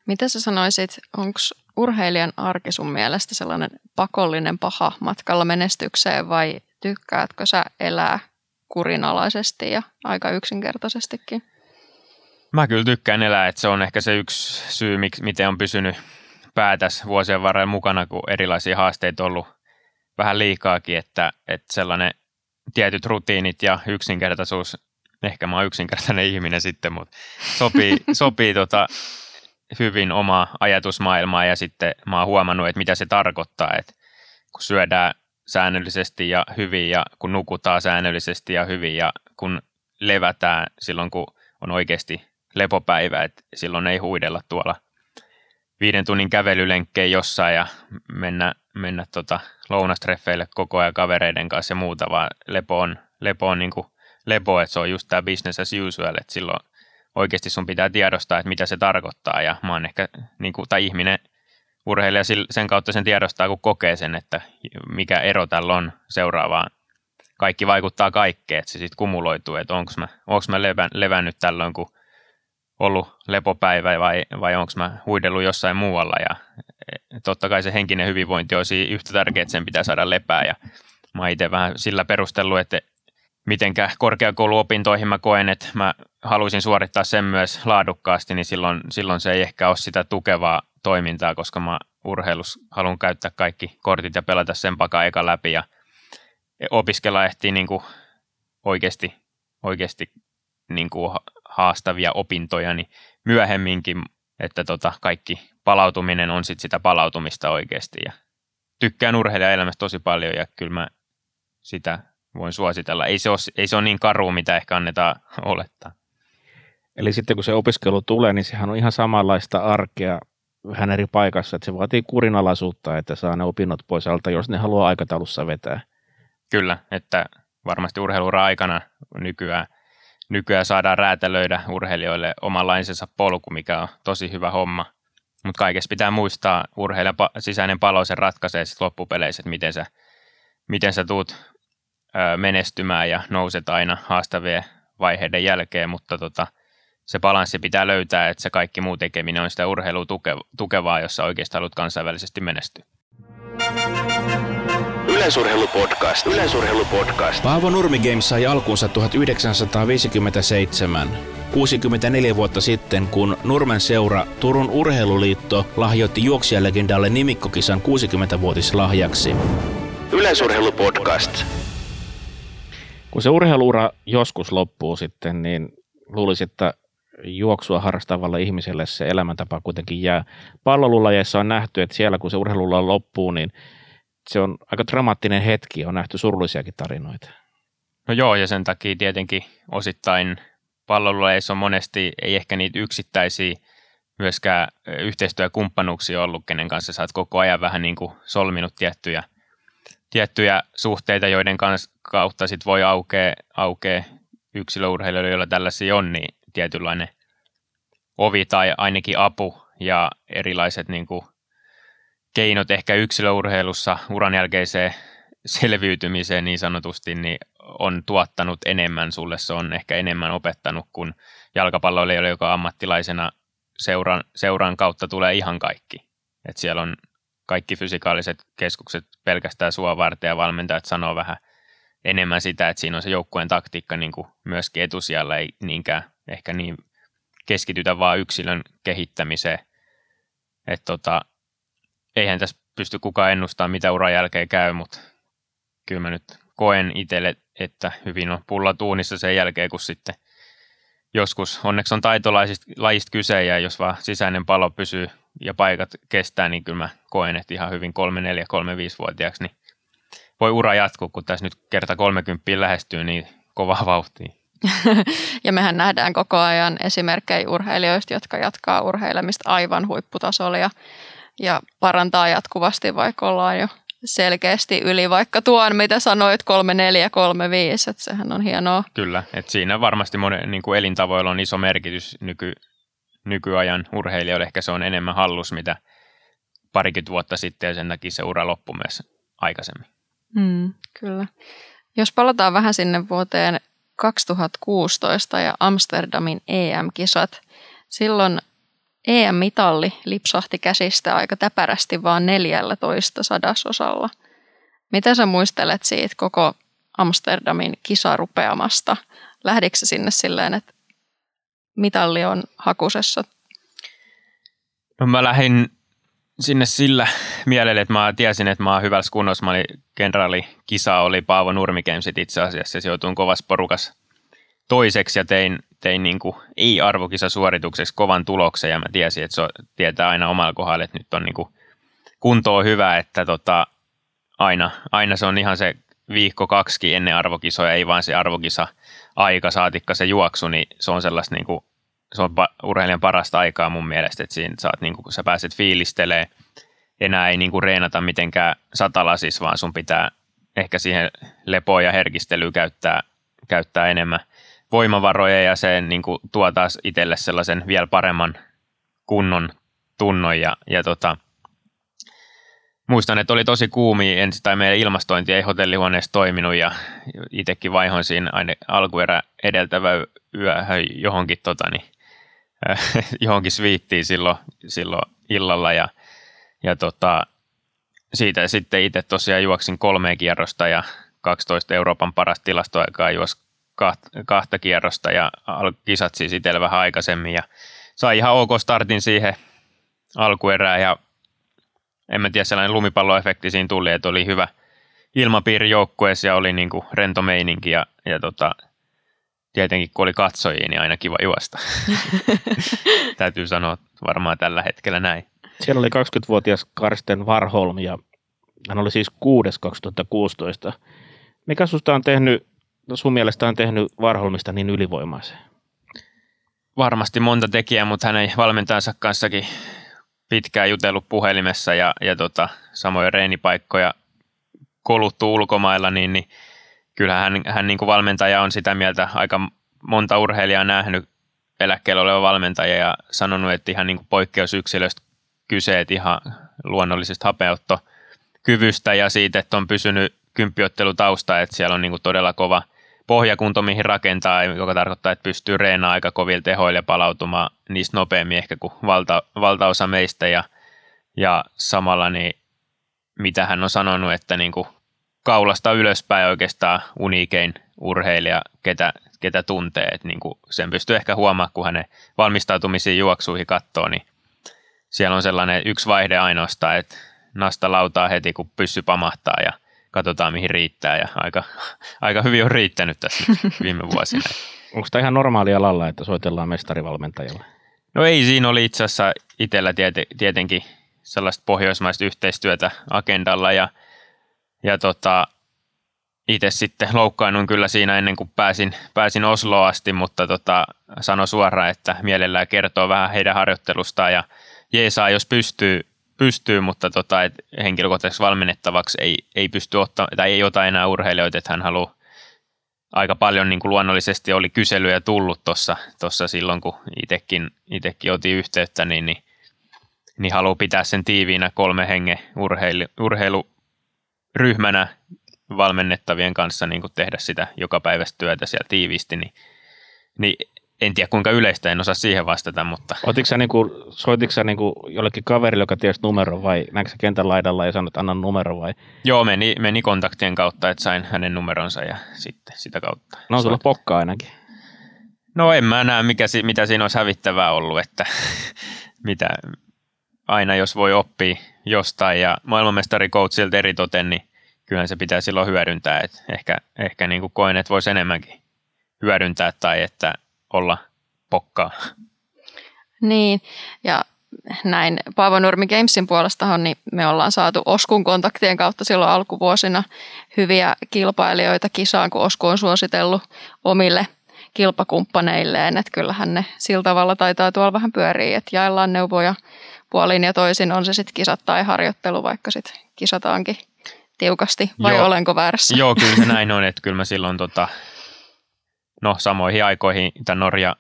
Mitä sä sanoisit, onko urheilijan arki sun mielestä sellainen pakollinen paha matkalla menestykseen vai tykkäätkö sä elää kurinalaisesti ja aika yksinkertaisestikin? Mä kyllä tykkään elää, että se on ehkä se yksi syy, miten on pysynyt päätäs vuosien varrella mukana, kun erilaisia haasteita on ollut vähän liikaakin, että, että sellainen tietyt rutiinit ja yksinkertaisuus, ehkä mä oon yksinkertainen ihminen sitten, mutta sopii, sopii tota hyvin oma ajatusmaailmaa ja sitten mä oon huomannut, että mitä se tarkoittaa, että kun syödään säännöllisesti ja hyvin ja kun nukutaan säännöllisesti ja hyvin ja kun levätään silloin, kun on oikeasti lepopäivä, että silloin ei huidella tuolla viiden tunnin kävelylenkkeen jossain ja mennä, mennä tota lounastreffeille koko ajan kavereiden kanssa ja muuta, vaan lepo on, lepo on niin kuin lepo, että se on just tämä business as usual, että silloin oikeasti sun pitää tiedostaa, että mitä se tarkoittaa. Ja mä oon ehkä, niin kuin, tai ihminen, urheilija sen kautta sen tiedostaa, kun kokee sen, että mikä ero tällä on seuraavaan. Kaikki vaikuttaa kaikkeen, että se sitten kumuloituu, että onko mä, onko mä levän, levännyt tällöin, kun ollut lepopäivä vai, vai onko mä huidellut jossain muualla. Ja e, totta kai se henkinen hyvinvointi olisi yhtä tärkeää, että sen pitää saada lepää. Ja mä itse vähän sillä perustellut, että mitenkä korkeakouluopintoihin mä koen, että mä haluaisin suorittaa sen myös laadukkaasti, niin silloin, silloin se ei ehkä ole sitä tukevaa toimintaa, koska mä urheilus haluan käyttää kaikki kortit ja pelata sen pakaa eka läpi ja opiskella ehtii niin kuin oikeasti, oikeasti niin kuin haastavia opintoja, niin myöhemminkin, että tota, kaikki palautuminen on sit sitä palautumista oikeasti. Ja tykkään urheilijaelämästä tosi paljon ja kyllä mä sitä voin suositella. Ei se ole, ei se ole niin karu, mitä ehkä annetaan olettaa. Eli sitten kun se opiskelu tulee, niin sehän on ihan samanlaista arkea vähän eri paikassa, että se vaatii kurinalaisuutta, että saa ne opinnot pois alta, jos ne haluaa aikataulussa vetää. Kyllä, että varmasti urheiluura aikana nykyään nykyään saadaan räätälöidä urheilijoille omanlaisensa polku, mikä on tosi hyvä homma. Mutta kaikessa pitää muistaa, urheilijan sisäinen palo se ratkaisee sitten loppupeleissä, että miten sä, miten sä tuut menestymään ja nouset aina haastavien vaiheiden jälkeen, mutta tota, se balanssi pitää löytää, että se kaikki muu tekeminen on sitä urheilua tukevaa, jossa oikeasti haluat kansainvälisesti menestyä. Yleisurheilupodcast. Yleisurheilupodcast. Paavo Nurmi Games sai alkunsa 1957. 64 vuotta sitten, kun Nurmen seura Turun Urheiluliitto lahjoitti juoksijalegendalle nimikkokisan 60-vuotislahjaksi. Yleisurheilupodcast. Kun se urheiluura joskus loppuu sitten, niin luulisin, että juoksua harrastavalle ihmiselle se elämäntapa kuitenkin jää. Pallolulajeissa on nähty, että siellä kun se urheilulla loppuu, niin se on aika dramaattinen hetki, on nähty surullisiakin tarinoita. No joo, ja sen takia tietenkin osittain pallolueissa on monesti, ei ehkä niitä yksittäisiä myöskään yhteistyökumppanuuksia ollut, kenen kanssa sä oot koko ajan vähän niin kuin solminut tiettyjä, tiettyjä suhteita, joiden kans, kautta sit voi aukea, aukea yksilöurheilijoille, joilla tällaisia on, niin tietynlainen ovi tai ainakin apu ja erilaiset niin kuin, keinot ehkä yksilöurheilussa uran jälkeiseen selviytymiseen niin sanotusti, niin on tuottanut enemmän sulle, se on ehkä enemmän opettanut kuin jalkapalloilijalle, joka ammattilaisena seuran, seuran kautta tulee ihan kaikki. Et siellä on kaikki fysikaaliset keskukset pelkästään sua varten ja valmentajat sanoo vähän enemmän sitä, että siinä on se joukkueen taktiikka niin kuin myöskin etusijalla, ei niinkään ehkä niin keskitytä vaan yksilön kehittämiseen. Että tota, eihän tässä pysty kukaan ennustamaan, mitä uran jälkeen käy, mutta kyllä mä nyt koen itselle, että hyvin on pulla tuunissa sen jälkeen, kun sitten joskus, onneksi on taitolaisista lajista kyse ja jos vaan sisäinen palo pysyy ja paikat kestää, niin kyllä mä koen, että ihan hyvin 3, 4, 3, 5-vuotiaaksi, niin voi ura jatkuu, kun tässä nyt kerta 30 lähestyy, niin kovaa vauhtia. Ja mehän nähdään koko ajan esimerkkejä urheilijoista, jotka jatkaa urheilemista aivan huipputasolla ja, ja parantaa jatkuvasti, vaikka ollaan jo selkeästi yli vaikka tuon, mitä sanoit, 3-4, 3-5, että sehän on hienoa. Kyllä, että siinä varmasti monen, niin kuin elintavoilla on iso merkitys nyky, nykyajan urheilijoille, ehkä se on enemmän hallus, mitä parikymmentä vuotta sitten ja sen takia se ura loppui myös aikaisemmin. Mm, kyllä. Jos palataan vähän sinne vuoteen 2016 ja Amsterdamin EM-kisat, silloin EM-mitalli lipsahti käsistä aika täpärästi vaan 14 sadasosalla. Mitä sä muistelet siitä koko Amsterdamin kisarupeamasta? Lähdikö sinne silleen, että mitalli on hakusessa? No mä lähdin sinne sillä mielellä, että mä tiesin, että mä oon hyvässä kunnossa. Mä olin kenraali kisa oli Paavo Nurmikemsit itse asiassa. Se joutuin kovassa porukas toiseksi ja tein, tein niin kuin ei-arvokisasuoritukseksi kovan tuloksen ja mä tiesin, että se tietää aina omalla kohdalla, että nyt on niin kuin kunto hyvä, että tota, aina, aina se on ihan se viikko kaksi ennen arvokisoja, ei vaan se arvokisa aika, saatikka se juoksu, niin se on sellaista niin kuin, se on urheilijan parasta aikaa mun mielestä, että siinä saat, niin kun sä pääset fiilistelee, enää ei niin kuin reenata mitenkään satalasis, vaan sun pitää ehkä siihen lepoon ja herkistelyyn käyttää, käyttää enemmän voimavaroja ja se niin kuin, tuo taas itselle sellaisen vielä paremman kunnon tunnon ja, ja tota, muistan, että oli tosi kuumi ensin, tai meidän ilmastointi ei hotellihuoneessa toiminut ja itsekin vaihoin siinä aina alkuerä edeltävä yö johonkin, tota, niin, *laughs* johonkin sviittiin silloin, silloin illalla ja, ja tota, siitä sitten itse tosiaan juoksin kolme kierrosta ja 12 Euroopan paras tilastoaikaa juos kahta, kahta kierrosta ja kisat siis itsellä vähän aikaisemmin ja sai ihan ok startin siihen alkuerään ja en mä tiedä, sellainen lumipalloefekti siinä tuli, että oli hyvä ilmapiiri joukkueessa ja oli niin kuin rento meininki ja, ja tota, tietenkin kun oli katsojia, niin aina kiva juosta. *laughs* Täytyy sanoa varmaan tällä hetkellä näin. Siellä oli 20-vuotias Karsten Varholm ja hän oli siis 6 2016. Mikä susta on tehnyt no sun mielestä on tehnyt Varholmista niin ylivoimaisen? Varmasti monta tekijää, mutta hänen valmentajansa kanssakin pitkään jutellut puhelimessa ja, ja tota, samoja reenipaikkoja koluttu ulkomailla, niin, niin kyllä hän, hän niin kuin valmentaja on sitä mieltä aika monta urheilijaa nähnyt eläkkeellä oleva valmentaja ja sanonut, että ihan niin kuin poikkeusyksilöstä kyse, että ihan luonnollisesta hapeuttokyvystä ja siitä, että on pysynyt kymppiottelutausta, että siellä on niin kuin todella kova pohjakunto, mihin rakentaa, joka tarkoittaa, että pystyy reenaamaan aika kovilla tehoilla ja palautumaan niistä nopeammin ehkä kuin valta, valtaosa meistä. Ja, ja samalla niin mitä hän on sanonut, että niin kuin kaulasta ylöspäin oikeastaan uniikein urheilija, ketä, ketä tuntee, että niin kuin sen pystyy ehkä huomaamaan, kun hänen valmistautumisiin juoksuihin katsoo, niin siellä on sellainen yksi vaihde ainoastaan, että nasta lautaa heti, kun pyssy pamahtaa ja katsotaan mihin riittää ja aika, aika hyvin on riittänyt tässä viime vuosina. Onko tämä ihan normaalia lalla, että soitellaan mestarivalmentajalle? No ei, siinä oli itse asiassa itsellä tieten, tietenkin sellaista pohjoismaista yhteistyötä agendalla ja, ja tota, itse sitten loukkaannuin kyllä siinä ennen kuin pääsin, pääsin Osloa asti, mutta tota, sano suoraan, että mielellään kertoo vähän heidän harjoittelustaan ja jeesaa, jos pystyy pystyy, mutta tota, et henkilökohtaisesti valmennettavaksi ei, ei pysty ottaa, tai ei ota enää urheilijoita, että hän haluaa aika paljon niin kuin luonnollisesti oli kyselyjä tullut tuossa silloin, kun itsekin, itsekin otin yhteyttä, niin, niin, niin haluaa pitää sen tiiviinä kolme hengen urheilu, urheiluryhmänä valmennettavien kanssa niin kuin tehdä sitä joka päivästä työtä siellä tiiviisti, niin, niin en tiedä kuinka yleistä, en osaa siihen vastata, mutta... Otitko sä, niinku, soititko sä niinku jollekin kaverille, joka tiesi numero vai näetkö sä kentän laidalla ja sanoit, että annan numero vai? Joo, meni, meni kontaktien kautta, että sain hänen numeronsa ja sitten sitä kautta. No on sulla pokka ainakin. No en mä näe, mikä, mitä siinä olisi hävittävää ollut, että *laughs* mitä aina jos voi oppia jostain ja maailmanmestari coachilta eritoten, niin kyllähän se pitää silloin hyödyntää. että ehkä ehkä niin kuin koen, että voisi enemmänkin hyödyntää tai että olla pokkaa. Niin, ja näin Paavo Nurmi Gamesin puolestahan niin me ollaan saatu Oskun kontaktien kautta silloin alkuvuosina hyviä kilpailijoita kisaan, kun Osku on suositellut omille kilpakumppaneilleen, että kyllähän ne sillä tavalla taitaa tuolla vähän pyöriä, että jaellaan neuvoja puolin ja toisin, on se sitten kisat tai harjoittelu, vaikka sitten kisataankin tiukasti, vai Joo. olenko väärässä? Joo, kyllä se *laughs* näin on, että kyllä mä silloin tota, no samoihin aikoihin tämän Norja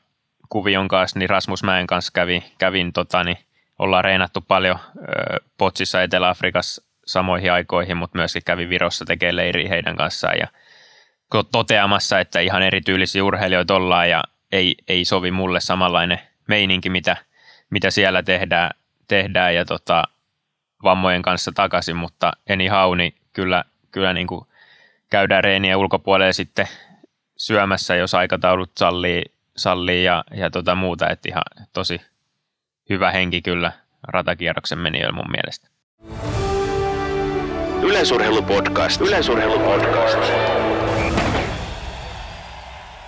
kuvion kanssa, niin Rasmus Mäen kanssa kävin, kävin tota, niin ollaan reenattu paljon ö, Potsissa Etelä-Afrikassa samoihin aikoihin, mutta myöskin kävin Virossa tekemään leiriä heidän kanssaan ja toteamassa, että ihan erityylisiä urheilijoita ollaan ja ei, ei sovi mulle samanlainen meininki, mitä, mitä siellä tehdään, tehdään ja tota, vammojen kanssa takaisin, mutta eni hauni kyllä, kyllä niin kuin käydään reeniä ulkopuolelle sitten syömässä, jos aikataulut sallii, sallii ja, ja tota muuta, että ihan tosi hyvä henki kyllä ratakierroksen meni mun mielestä. Yleisurheilupodcast. Yleisurheilupodcast.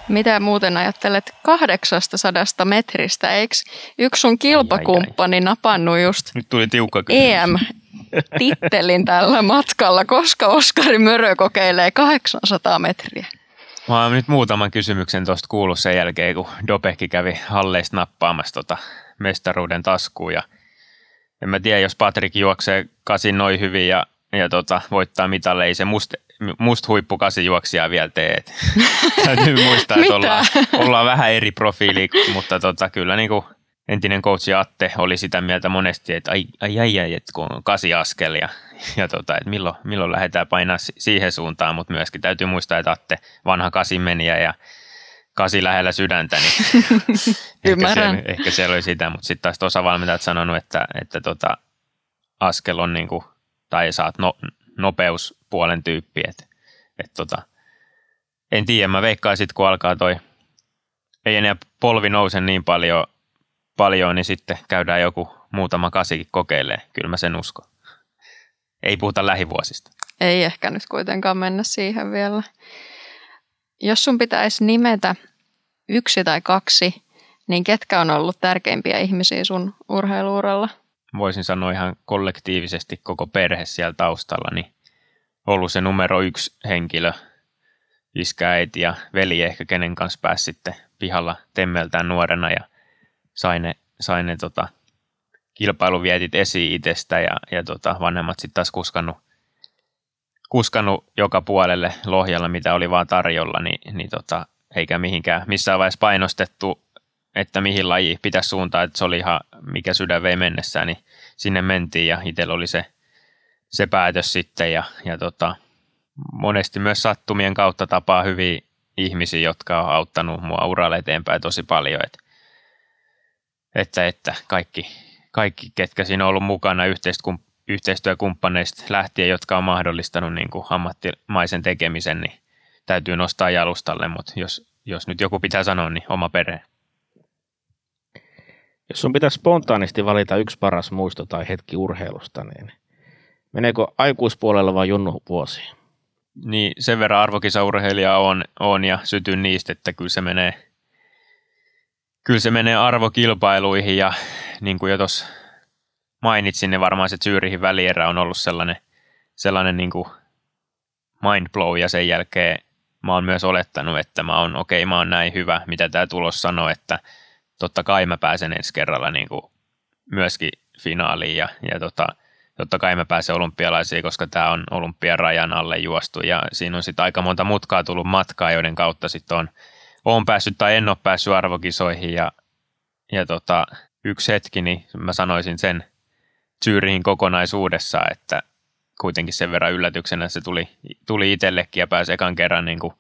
Mitä muuten ajattelet 800 metristä? Eikö yksi sun kilpakumppani napannut just Nyt tuli tiukka EM-tittelin tällä matkalla, koska Oskari Mörö kokeilee 800 metriä? Mä oon nyt muutaman kysymyksen tuosta kuullut sen jälkeen, kun Dopekki kävi halleista nappaamassa tota mestaruuden taskuun. Ja en mä tiedä, jos Patrik juoksee kasin noin hyvin ja, ja tota, voittaa mitalle, ei se must, must huippu juoksia vielä tee. *laughs* Täytyy muistaa, että ollaan, ollaan, vähän eri profiili, mutta tota, kyllä niin kuin entinen coachi Atte oli sitä mieltä monesti, että ai ai ai, ai että kun on kasi askel ja, ja tota, että milloin, milloin lähdetään painaa siihen suuntaan, mutta myöskin täytyy muistaa, että Atte vanha kasi meni ja kasi lähellä sydäntä, niin *laughs* ehkä, siellä, ehkä siellä oli sitä, mutta sitten taas tuossa valmentajat sanonut, että, että tota, askel on niin kuin, tai saat no, nopeuspuolen tyyppi, että, että tota, en tiedä, mä veikkaan sitten kun alkaa toi, ei enää polvi nouse niin paljon paljon, niin sitten käydään joku muutama kasikin kokeilee. Kyllä mä sen uskon. Ei puhuta lähivuosista. Ei ehkä nyt kuitenkaan mennä siihen vielä. Jos sun pitäisi nimetä yksi tai kaksi, niin ketkä on ollut tärkeimpiä ihmisiä sun urheiluuralla? Voisin sanoa ihan kollektiivisesti koko perhe siellä taustalla, niin ollut se numero yksi henkilö, iskä, äiti ja veli ehkä, kenen kanssa pääsi sitten pihalla temmeltään nuorena ja sai ne, sai ne tota, kilpailuvietit esiin itsestä ja, ja tota, vanhemmat sitten taas kuskannut, kuskannut joka puolelle lohjalla, mitä oli vaan tarjolla, niin, niin tota, eikä mihinkään missään vaiheessa painostettu, että mihin laji pitäisi suuntaa, että se oli ihan mikä sydän vei mennessään, niin sinne mentiin ja itsellä oli se, se päätös sitten ja, ja tota, monesti myös sattumien kautta tapaa hyviä ihmisiä, jotka on auttanut mua uralle eteenpäin tosi paljon. Et että, että kaikki, kaikki, ketkä siinä on ollut mukana yhteistyökumppaneista lähtien, jotka on mahdollistanut niin kuin ammattimaisen tekemisen, niin täytyy nostaa jalustalle, mutta jos, jos nyt joku pitää sanoa, niin oma perhe. Jos sun pitäisi spontaanisti valita yksi paras muisto tai hetki urheilusta, niin meneekö aikuispuolella vai junnu vuosi? Niin sen verran arvokisaurheilija on, on ja sytyn niistä, että kyllä se menee kyllä se menee arvokilpailuihin ja niin kuin jo tuossa mainitsin, niin varmaan se Zyrihin välierä on ollut sellainen, sellainen niin kuin mind blow ja sen jälkeen mä oon myös olettanut, että mä oon okei, okay, mä oon näin hyvä, mitä tämä tulos sanoo, että totta kai mä pääsen ensi kerralla niin kuin myöskin finaaliin ja, ja tota, totta kai mä pääsen olympialaisiin, koska tämä on olympiarajan alle juostu ja siinä on sitten aika monta mutkaa tullut matkaa, joiden kautta sitten on, on päässyt tai en ole päässyt arvokisoihin ja, ja tota, yksi hetki, niin mä sanoisin sen Zyrihin kokonaisuudessa, että kuitenkin sen verran yllätyksenä se tuli, tuli itsellekin ja pääsi ekan kerran niin kuin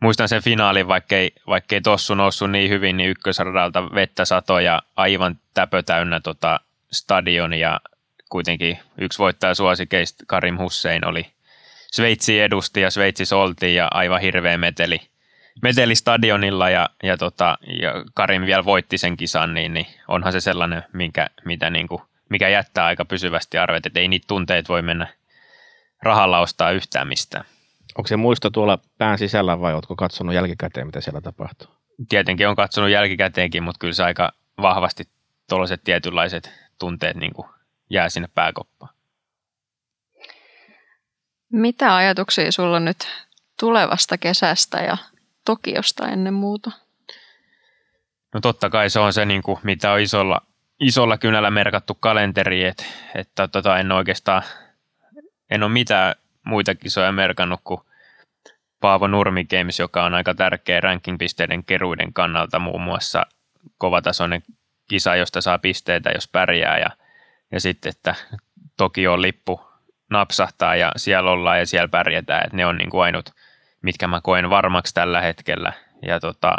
muistan sen finaalin, vaikkei, vaikkei tossu noussut niin hyvin, niin ykkösradalta vettä sato ja aivan täpö täynnä tota stadion ja kuitenkin yksi voittaja suosikeista Karim Hussein oli Sveitsi edusti ja Sveitsi oltiin ja aivan hirveä meteli, meteli stadionilla ja, ja, tota, ja Karim vielä voitti sen kisan, niin, niin onhan se sellainen, minkä, mitä niin kuin, mikä jättää aika pysyvästi arvet, että ei niitä tunteet voi mennä rahalla ostaa yhtään mistään. Onko se muisto tuolla pään sisällä vai oletko katsonut jälkikäteen, mitä siellä tapahtuu? Tietenkin on katsonut jälkikäteenkin, mutta kyllä se aika vahvasti tuollaiset tietynlaiset tunteet niin kuin jää sinne pääkoppaan. Mitä ajatuksia sulla on nyt tulevasta kesästä ja Tokiosta ennen muuta? No totta kai se on se, niin kuin, mitä on isolla, isolla kynällä merkattu kalenteri, että, että tota, en oikeastaan, en ole mitään muita kisoja merkannut kuin Paavo Nurmi Games, joka on aika tärkeä ranking-pisteiden keruiden kannalta muun muassa kovatasoinen kisa, josta saa pisteitä, jos pärjää. Ja, ja sitten, että toki on lippu napsahtaa ja siellä ollaan ja siellä pärjätään, että ne on niin kuin ainut, mitkä mä koen varmaksi tällä hetkellä. Ja tota,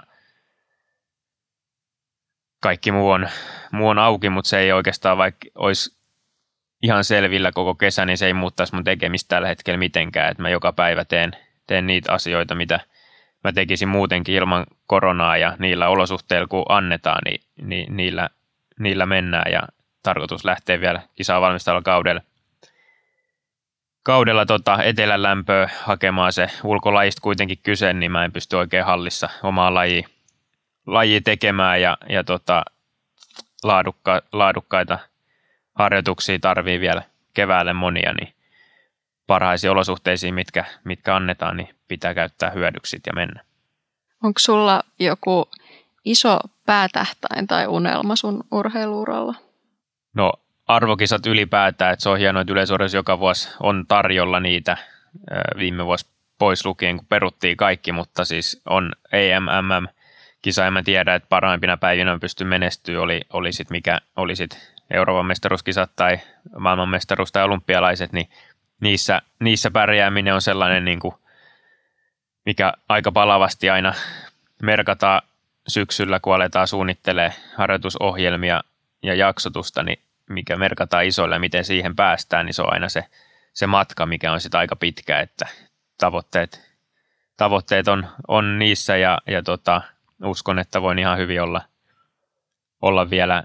kaikki muu on, muu on auki, mutta se ei oikeastaan vaikka olisi ihan selvillä koko kesä, niin se ei muuttaisi mun tekemistä tällä hetkellä mitenkään, että mä joka päivä teen, teen niitä asioita, mitä mä tekisin muutenkin ilman koronaa ja niillä olosuhteilla, kun annetaan, niin, niin niillä, niillä mennään ja tarkoitus lähtee vielä kisaa valmistella kaudella. Kaudella tota etelän lämpöä hakemaan se ulkolajista kuitenkin kyse, niin mä en pysty oikein hallissa omaa lajia, lajia tekemään ja, ja tota, laadukka, laadukkaita – harjoituksia tarvii vielä keväälle monia, niin parhaisiin olosuhteisiin, mitkä, mitkä annetaan, niin pitää käyttää hyödyksit ja mennä. Onko sulla joku iso päätähtäin tai unelma sun urheiluuralla? No arvokisat ylipäätään, että se on hienoa, että yleisurheilussa joka vuosi on tarjolla niitä. Viime vuosi pois lukien, kun peruttiin kaikki, mutta siis on EMMM kisa, en mä tiedä, että parhaimpina päivinä pysty menestyä, oli, oli sit mikä oli sit Euroopan mestaruuskisat tai maailmanmestaruus tai olympialaiset, niin niissä, niissä pärjääminen on sellainen, niin kuin, mikä aika palavasti aina merkataan syksyllä, kun aletaan suunnittelemaan harjoitusohjelmia ja jaksotusta, niin mikä merkataan isoille miten siihen päästään, niin se on aina se, se matka, mikä on sitten aika pitkä, että tavoitteet, tavoitteet on, on niissä ja, ja tota, uskon, että voin ihan hyvin olla, olla vielä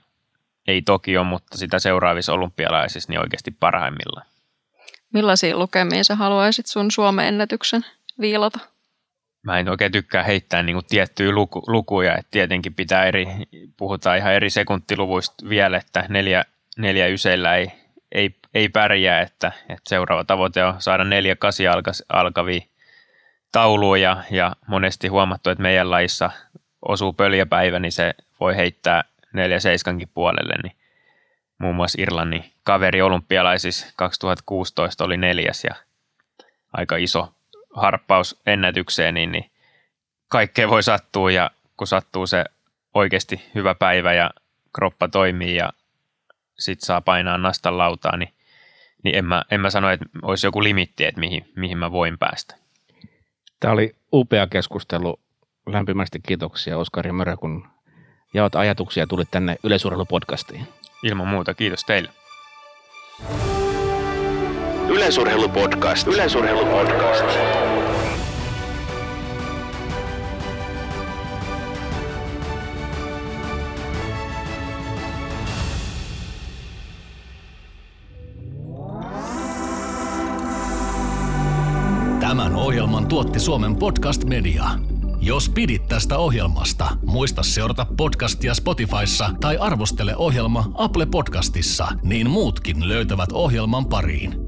ei Tokio, mutta sitä seuraavissa olympialaisissa niin oikeasti parhaimmillaan. Millaisia lukemia sä haluaisit sun Suomen ennätyksen viilata? Mä en oikein tykkää heittää niin kuin tiettyjä luku, lukuja, että tietenkin pitää eri, puhutaan ihan eri sekuntiluvuista vielä, että neljä, neljä yseillä ei, ei, ei pärjää, että, että seuraava tavoite on saada neljä kasi alkavia tauluja ja monesti huomattu, että meidän lajissa osuu pöljäpäivä, niin se voi heittää 4-7 puolelle, niin muun muassa Irlannin kaveri olympialaisissa 2016 oli neljäs ja aika iso harppaus ennätykseen, niin, niin kaikkea voi sattua ja kun sattuu se oikeasti hyvä päivä ja kroppa toimii ja sit saa painaa nastan lautaa, niin, niin en, mä, en mä sano, että olisi joku limitti, että mihin, mihin mä voin päästä. Tämä oli upea keskustelu. Lämpimästi kiitoksia Oskari Mörä, kun jaot ajatuksia ja tulit tänne Yleisurheilupodcastiin. Ilman muuta, kiitos teille. Yleisurheilupodcast. Yleisurheilupodcast. Tämän ohjelman tuotti Suomen Podcast Media. Jos pidit tästä ohjelmasta, muista seurata podcastia Spotifyssa tai arvostele ohjelma Apple Podcastissa, niin muutkin löytävät ohjelman pariin.